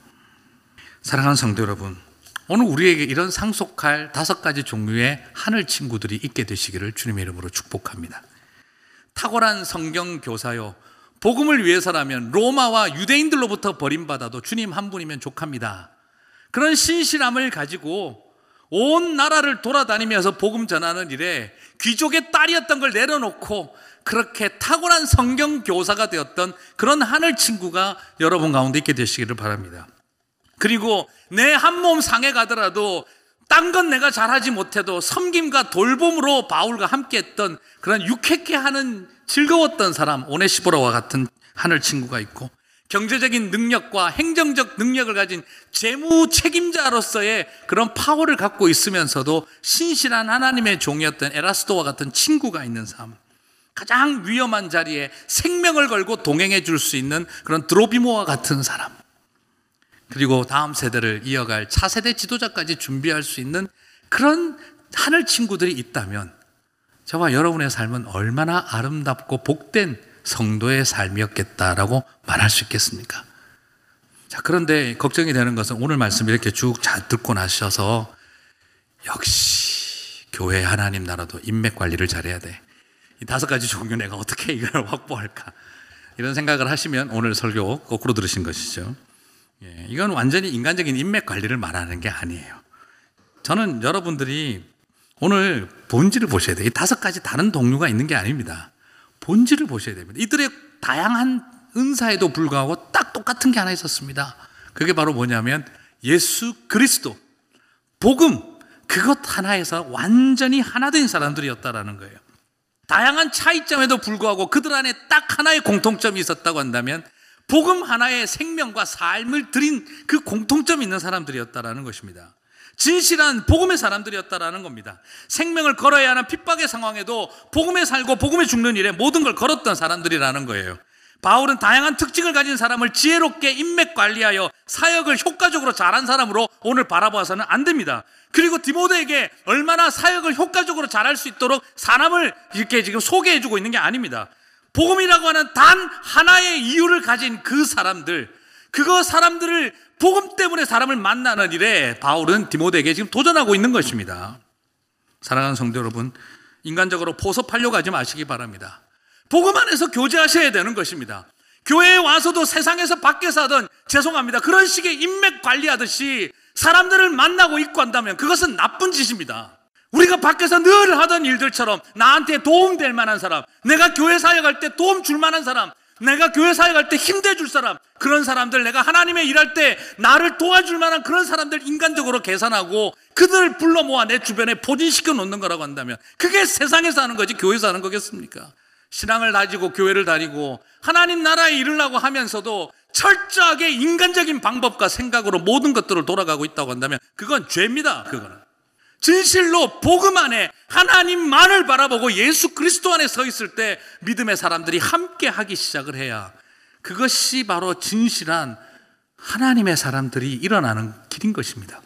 사랑하는 성도 여러분, 오늘 우리에게 이런 상속할 다섯 가지 종류의 하늘 친구들이 있게 되시기를 주님의 이름으로 축복합니다. 탁월한 성경 교사요. 복음을 위해서라면 로마와 유대인들로부터 버림받아도 주님 한 분이면 족합니다. 그런 신실함을 가지고 온 나라를 돌아다니면서 복음 전하는 일에 귀족의 딸이었던 걸 내려놓고 그렇게 탁월한 성경 교사가 되었던 그런 하늘 친구가 여러분 가운데 있게 되시기를 바랍니다. 그리고 내 한 몸 상해 가더라도 딴 건 내가 잘하지 못해도 섬김과 돌봄으로 바울과 함께 했던 그런 유쾌케 하는 즐거웠던 사람 오네시보라와 같은 하늘 친구가 있고 경제적인 능력과 행정적 능력을 가진 재무 책임자로서의 그런 파워를 갖고 있으면서도 신실한 하나님의 종이었던 에라스도와 같은 친구가 있는 삶. 가장 위험한 자리에 생명을 걸고 동행해 줄 수 있는 그런 드로비모와 같은 사람. 그리고 다음 세대를 이어갈 차세대 지도자까지 준비할 수 있는 그런 하늘 친구들이 있다면 저와 여러분의 삶은 얼마나 아름답고 복된 성도의 삶이었겠다라고 말할 수 있겠습니까? 자, 그런데 걱정이 되는 것은 오늘 말씀 이렇게 쭉 잘 듣고 나셔서 역시 교회 하나님 나라도 인맥 관리를 잘해야 돼. 이 다섯 가지 종류 내가 어떻게 이걸 확보할까? 이런 생각을 하시면 오늘 설교 거꾸로 들으신 것이죠. 예, 이건 완전히 인간적인 인맥 관리를 말하는 게 아니에요. 저는 여러분들이 오늘 본질을 보셔야 돼요. 이 다섯 가지 다른 동료가 있는 게 아닙니다. 본질을 보셔야 됩니다. 이들의 다양한 은사에도 불구하고 딱 똑같은 게 하나 있었습니다. 그게 바로 뭐냐면 예수 그리스도, 복음, 그것 하나에서 완전히 하나 된 사람들이었다라는 거예요. 다양한 차이점에도 불구하고 그들 안에 딱 하나의 공통점이 있었다고 한다면 복음 하나의 생명과 삶을 드린 그 공통점이 있는 사람들이었다라는 것입니다. 진실한 복음의 사람들이었다라는 겁니다. 생명을 걸어야 하는 핍박의 상황에도 복음에 살고 복음에 죽는 일에 모든 걸 걸었던 사람들이라는 거예요. 바울은 다양한 특징을 가진 사람을 지혜롭게 인맥 관리하여 사역을 효과적으로 잘한 사람으로 오늘 바라보아서는 안 됩니다. 그리고 디모데에게 얼마나 사역을 효과적으로 잘할 수 있도록 사람을 이렇게 지금 소개해 주고 있는 게 아닙니다. 복음이라고 하는 단 하나의 이유를 가진 그 사람들, 그거 사람들을 복음 때문에 사람을 만나는 일에 바울은 디모데에게 지금 도전하고 있는 것입니다. 사랑하는 성도 여러분, 인간적으로 포섭하려고 하지 마시기 바랍니다. 복음 안에서 교제하셔야 되는 것입니다. 교회에 와서도 세상에서 밖에서 하던 죄송합니다. 그런 식의 인맥 관리하듯이 사람들을 만나고 있고 한다면 그것은 나쁜 짓입니다. 우리가 밖에서 늘 하던 일들처럼 나한테 도움될 만한 사람, 내가 교회 사역할 때 도움 줄 만한 사람, 내가 교회 사역할 때 힘대줄 사람, 그런 사람들, 내가 하나님의 일할 때 나를 도와줄 만한 그런 사람들 인간적으로 계산하고 그들을 불러 모아 내 주변에 포진시켜 놓는 거라고 한다면 그게 세상에서 하는 거지 교회에서 하는 거겠습니까? 신앙을 다지고 교회를 다니고 하나님 나라에 이르려고 하면서도 철저하게 인간적인 방법과 생각으로 모든 것들을 돌아가고 있다고 한다면 그건 죄입니다. 그거는. 진실로 복음 안에 하나님만을 바라보고 예수 그리스도 안에 서 있을 때 믿음의 사람들이 함께 하기 시작을 해야 그것이 바로 진실한 하나님의 사람들이 일어나는 길인 것입니다.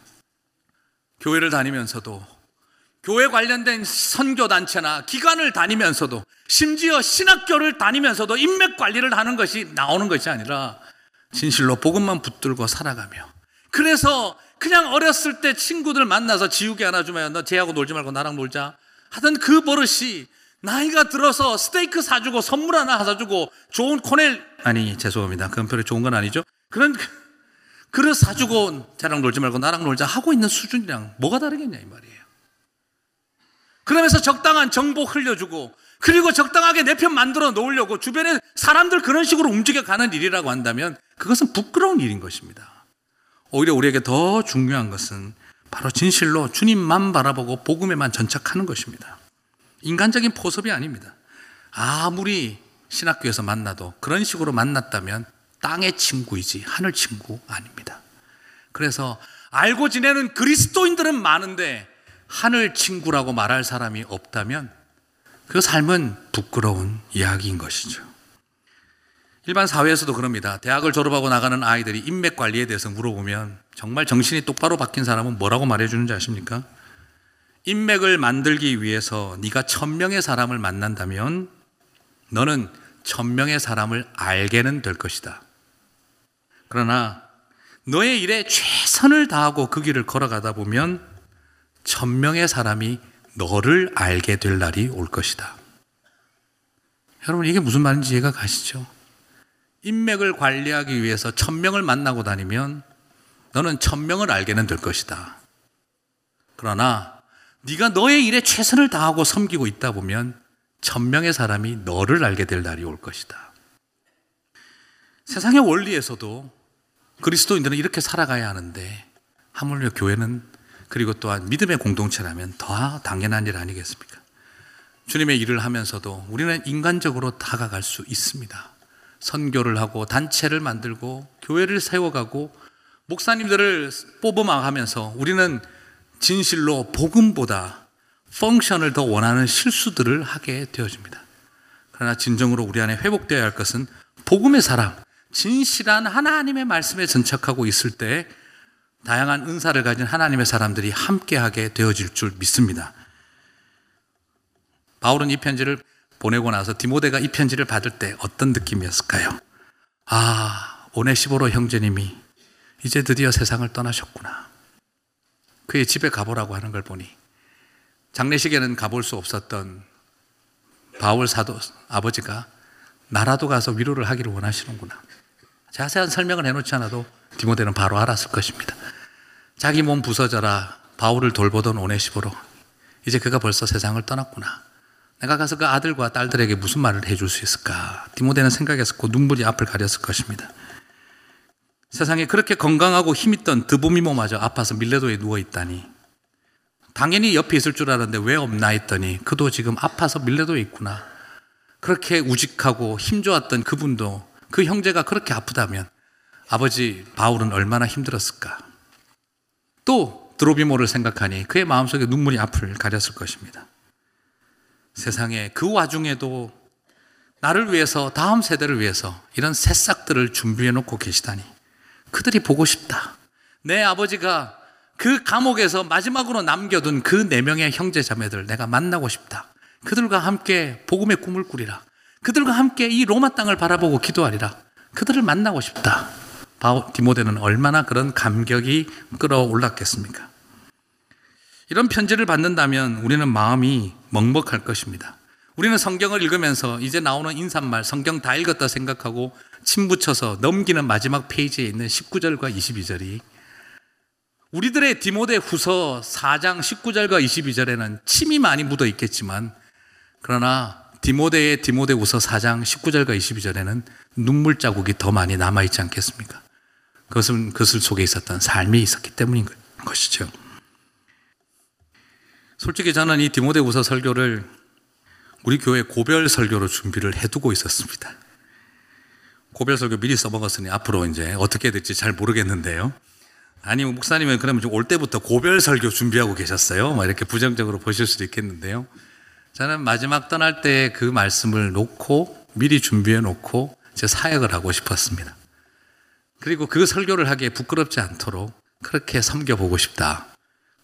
교회를 다니면서도 교회 관련된 선교단체나 기관을 다니면서도 심지어 신학교를 다니면서도 인맥 관리를 하는 것이 나오는 것이 아니라 진실로 복음만 붙들고 살아가며 그래서 그냥 어렸을 때 친구들 만나서 지우개 하나 주면 너 쟤하고 놀지 말고 나랑 놀자. 하던 그 버릇이 나이가 들어서 스테이크 사주고 선물 하나 사주고 좋은 코넬 아니 죄송합니다. 그건 별로 좋은 건 아니죠. 그런 그릇 사주고 쟤랑 놀지 말고 나랑 놀자 하고 있는 수준이랑 뭐가 다르겠냐 이 말이에요. 그러면서 적당한 정보 흘려주고 그리고 적당하게 내 편 만들어 놓으려고 주변에 사람들 그런 식으로 움직여 가는 일이라고 한다면 그것은 부끄러운 일인 것입니다. 오히려 우리에게 더 중요한 것은 바로 진실로 주님만 바라보고 복음에만 전착하는 것입니다. 인간적인 포섭이 아닙니다. 아무리 신학교에서 만나도 그런 식으로 만났다면 땅의 친구이지 하늘 친구 아닙니다. 그래서 알고 지내는 그리스도인들은 많은데 하늘 친구라고 말할 사람이 없다면 그 삶은 부끄러운 이야기인 것이죠. 일반 사회에서도 그럽니다. 대학을 졸업하고 나가는 아이들이 인맥 관리에 대해서 물어보면 정말 정신이 똑바로 바뀐 사람은 뭐라고 말해주는지 아십니까? 인맥을 만들기 위해서 네가 천 명의 사람을 만난다면 너는 천 명의 사람을 알게는 될 것이다. 그러나 너의 일에 최선을 다하고 그 길을 걸어가다 보면 천 명의 사람이 너를 알게 될 날이 올 것이다. 여러분, 이게 무슨 말인지 이해가 가시죠? 인맥을 관리하기 위해서 천명을 만나고 다니면 너는 천명을 알게는 될 것이다. 그러나 네가 너의 일에 최선을 다하고 섬기고 있다 보면 천명의 사람이 너를 알게 될 날이 올 것이다. 세상의 원리에서도 그리스도인들은 이렇게 살아가야 하는데 하물며 교회는 그리고 또한 믿음의 공동체라면 더 당연한 일 아니겠습니까? 주님의 일을 하면서도 우리는 인간적으로 다가갈 수 있습니다. 선교를 하고 단체를 만들고 교회를 세워가고 목사님들을 뽑아가면서 우리는 진실로 복음보다 펑션을 더 원하는 실수들을 하게 되어집니다. 그러나 진정으로 우리 안에 회복되어야 할 것은 복음의 사람, 진실한 하나님의 말씀에 전착하고 있을 때 다양한 은사를 가진 하나님의 사람들이 함께하게 되어질 줄 믿습니다. 바울은 이 편지를 보내고 나서 디모데가 이 편지를 받을 때 어떤 느낌이었을까요? 아, 오네시보로 형제님이 이제 드디어 세상을 떠나셨구나. 그의 집에 가보라고 하는 걸 보니 장례식에는 가볼 수 없었던 바울 사도 아버지가 나라도 가서 위로를 하기를 원하시는구나. 자세한 설명을 해놓지 않아도 디모데는 바로 알았을 것입니다. 자기 몸 부서져라 바울을 돌보던 오네시보로 이제 그가 벌써 세상을 떠났구나. 내가 가서 그 아들과 딸들에게 무슨 말을 해줄 수 있을까? 디모데는 생각했었고 눈물이 앞을 가렸을 것입니다. 세상에 그렇게 건강하고 힘있던 드보미모마저 아파서 밀레도에 누워 있다니 당연히 옆에 있을 줄 알았는데 왜 없나 했더니 그도 지금 아파서 밀레도에 있구나. 그렇게 우직하고 힘 좋았던 그분도 그 형제가 그렇게 아프다면 아버지 바울은 얼마나 힘들었을까. 또 드로비모를 생각하니 그의 마음속에 눈물이 앞을 가렸을 것입니다. 세상에 그 와중에도 나를 위해서 다음 세대를 위해서 이런 새싹들을 준비해 놓고 계시다니 그들이 보고 싶다. 내 아버지가 그 감옥에서 마지막으로 남겨둔 그 네 명의 형제 자매들 내가 만나고 싶다. 그들과 함께 복음의 꿈을 꾸리라. 그들과 함께 이 로마 땅을 바라보고 기도하리라. 그들을 만나고 싶다. 바오 디모데는 얼마나 그런 감격이 끌어올랐겠습니까? 이런 편지를 받는다면 우리는 마음이 먹먹할 것입니다. 우리는 성경을 읽으면서 이제 나오는 인사말 성경 다 읽었다 생각하고 침 붙여서 넘기는 마지막 페이지에 있는 19절과 22절이 우리들의 디모데 후서 4장 19절과 22절에는 침이 많이 묻어 있겠지만 그러나 디모데의 디모데 후서 4장 19절과 22절에는 눈물 자국이 더 많이 남아 있지 않겠습니까? 그것은 그것을 속에 있었던 삶이 있었기 때문인 것이죠. 솔직히 저는 이 디모데 후서 설교를 우리 교회 고별 설교로 준비를 해두고 있었습니다. 고별 설교 미리 써먹었으니 앞으로 이제 어떻게 될지 잘 모르겠는데요. 아니, 목사님은 그러면 올 때부터 고별 설교 준비하고 계셨어요? 막 이렇게 부정적으로 보실 수도 있겠는데요. 저는 마지막 떠날 때 그 말씀을 놓고 미리 준비해 놓고 제 사역을 하고 싶었습니다. 그리고 그 설교를 하기에 부끄럽지 않도록 그렇게 섬겨보고 싶다.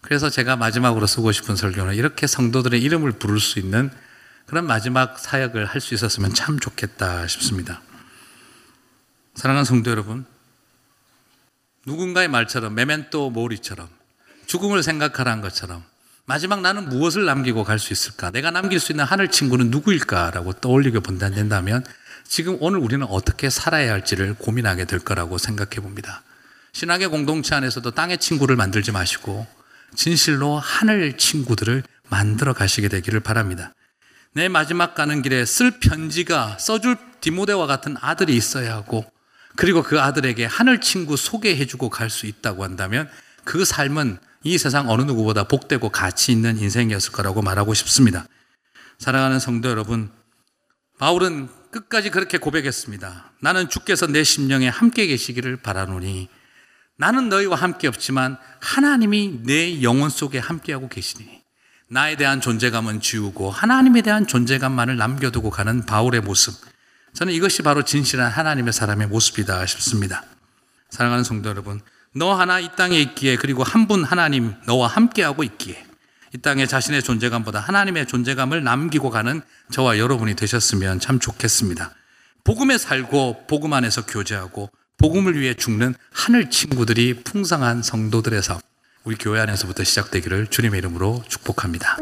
그래서 제가 마지막으로 쓰고 싶은 설교는 이렇게 성도들의 이름을 부를 수 있는 그런 마지막 사역을 할 수 있었으면 참 좋겠다 싶습니다. 사랑하는 성도 여러분, 누군가의 말처럼 메멘토 모리처럼 죽음을 생각하라는 것처럼 마지막 나는 무엇을 남기고 갈 수 있을까? 내가 남길 수 있는 하늘 친구는 누구일까라고 떠올리게 본다면 지금 오늘 우리는 어떻게 살아야 할지를 고민하게 될 거라고 생각해 봅니다. 신학의 공동체 안에서도 땅의 친구를 만들지 마시고 진실로 하늘 친구들을 만들어 가시게 되기를 바랍니다. 내 마지막 가는 길에 쓸 편지가 써줄 디모데와 같은 아들이 있어야 하고 그리고 그 아들에게 하늘 친구 소개해 주고 갈 수 있다고 한다면 그 삶은 이 세상 어느 누구보다 복되고 가치 있는 인생이었을 거라고 말하고 싶습니다. 사랑하는 성도 여러분, 바울은 끝까지 그렇게 고백했습니다. 나는 주께서 내 심령에 함께 계시기를 바라노니 나는 너희와 함께 없지만 하나님이 내 영혼 속에 함께하고 계시니 나에 대한 존재감은 지우고 하나님에 대한 존재감만을 남겨두고 가는 바울의 모습. 저는 이것이 바로 진실한 하나님의 사람의 모습이다 싶습니다. 사랑하는 성도 여러분, 너 하나 이 땅에 있기에 그리고 한 분 하나님 너와 함께하고 있기에 이 땅에 자신의 존재감보다 하나님의 존재감을 남기고 가는 저와 여러분이 되셨으면 참 좋겠습니다. 복음에 살고 복음 안에서 교제하고 복음을 위해 죽는 하늘 친구들이 풍성한 성도들에서 우리 교회 안에서부터 시작되기를 주님의 이름으로 축복합니다.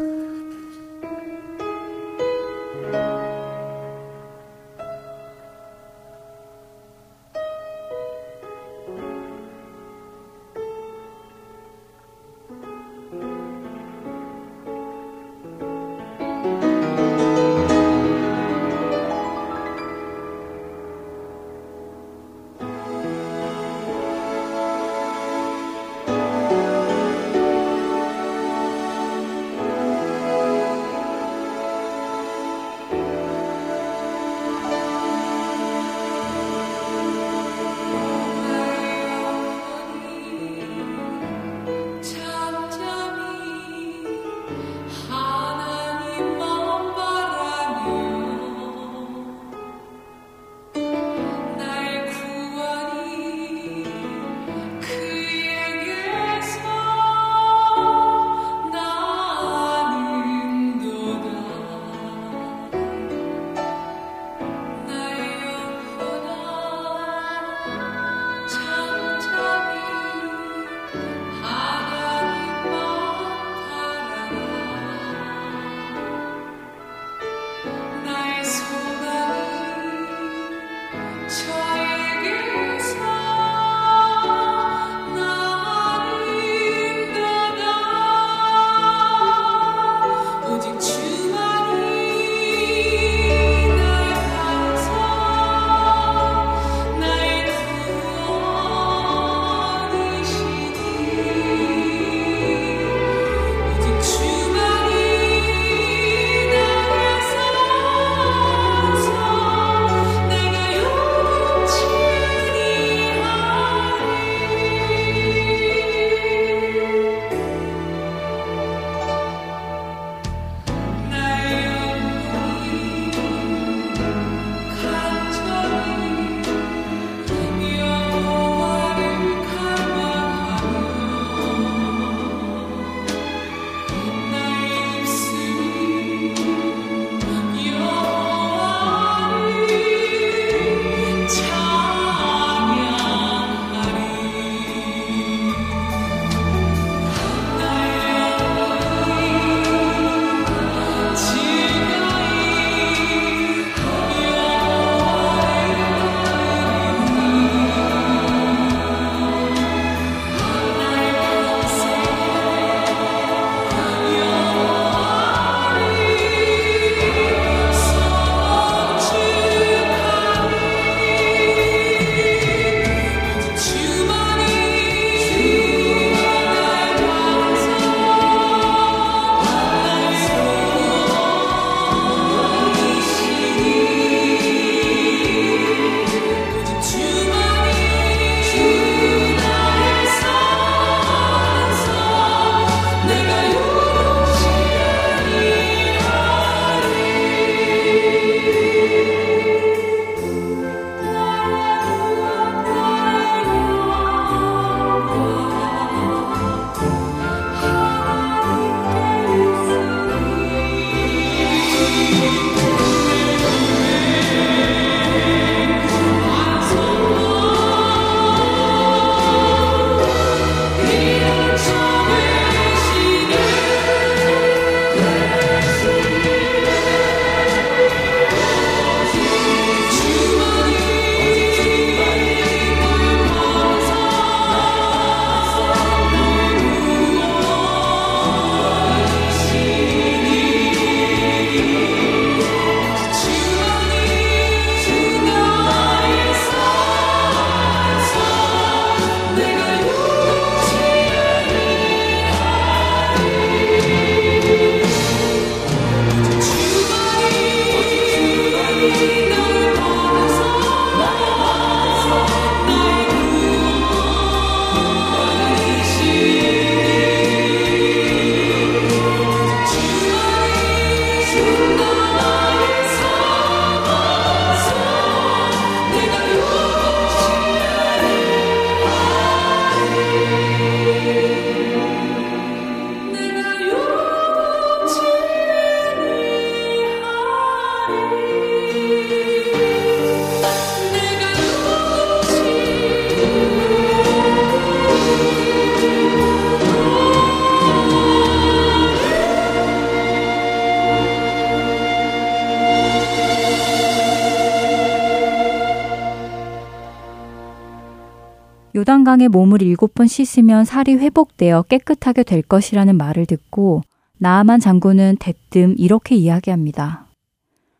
요단강에 몸을 일곱 번 씻으면 살이 회복되어 깨끗하게 될 것이라는 말을 듣고 나아만 장군은 대뜸 이렇게 이야기합니다.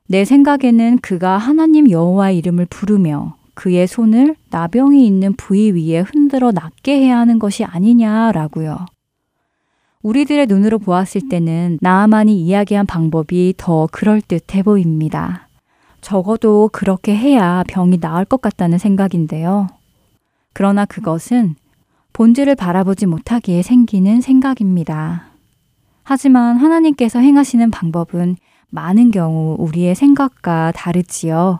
내 생각에는 그가 하나님 여호와의 이름을 부르며 그의 손을 나병이 있는 부위 위에 흔들어 낫게 해야 하는 것이 아니냐라고요. 우리들의 눈으로 보았을 때는 나아만이 이야기한 방법이 더 그럴듯해 보입니다. 적어도 그렇게 해야 병이 나을 것 같다는 생각인데요. 그러나 그것은 본질을 바라보지 못하기에 생기는 생각입니다. 하지만 하나님께서 행하시는 방법은 많은 경우 우리의 생각과 다르지요.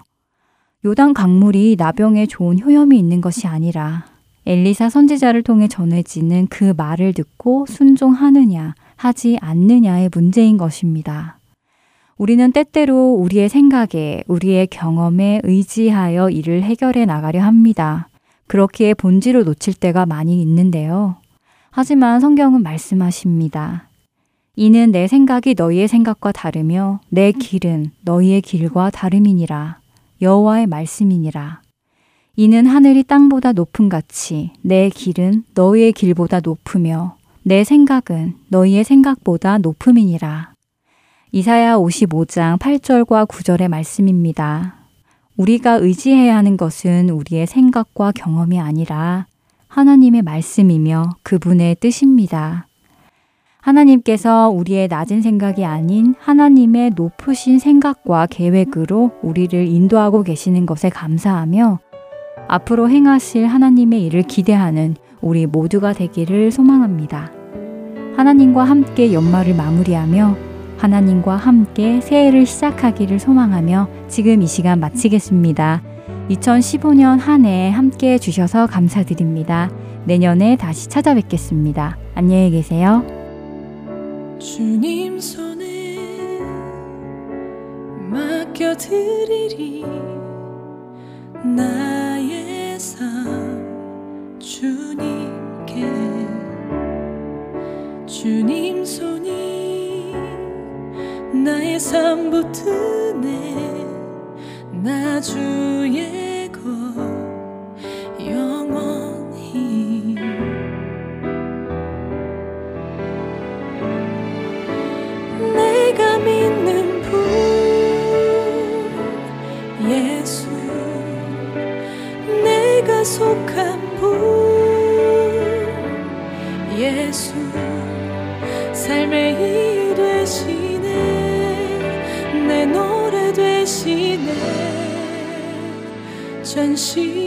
요단 강물이 나병에 좋은 효염이 있는 것이 아니라 엘리사 선지자를 통해 전해지는 그 말을 듣고 순종하느냐, 하지 않느냐의 문제인 것입니다. 우리는 때때로 우리의 생각에, 우리의 경험에 의지하여 일을 해결해 나가려 합니다. 그렇기에 본질을 놓칠 때가 많이 있는데요. 하지만 성경은 말씀하십니다. 이는 내 생각이 너희의 생각과 다르며 내 길은 너희의 길과 다름이니라. 여호와의 말씀이니라. 이는 하늘이 땅보다 높은 같이 내 길은 너희의 길보다 높으며 내 생각은 너희의 생각보다 높음이니라. 이사야 55장 8절과 9절의 말씀입니다. 우리가 의지해야 하는 것은 우리의 생각과 경험이 아니라 하나님의 말씀이며 그분의 뜻입니다. 하나님께서 우리의 낮은 생각이 아닌 하나님의 높으신 생각과 계획으로 우리를 인도하고 계시는 것에 감사하며 앞으로 행하실 하나님의 일을 기대하는 우리 모두가 되기를 소망합니다. 하나님과 함께 연말을 마무리하며 하나님과 함께 새해를 시작하기를 소망하며 지금 이 시간 마치겠습니다. 2015년 한 해 함께 해주셔서 감사드립니다. 내년에 다시 찾아뵙겠습니다. 안녕히 계세요. 주님 손에 맡겨드리리 나의 삶 주님께 주님 손이 나의 삶 붙드네 나 주의 전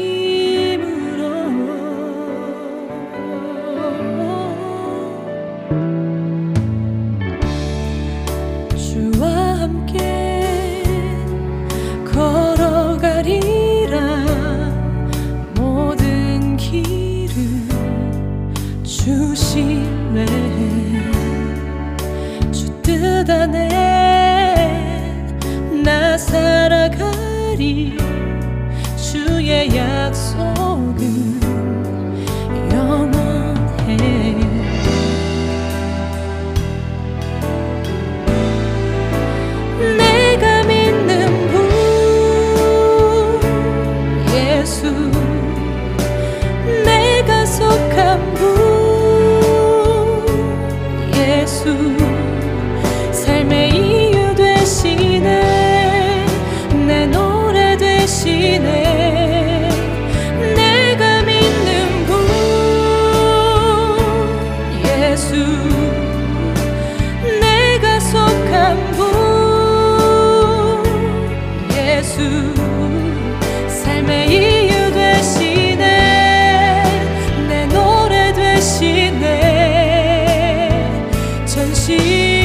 me.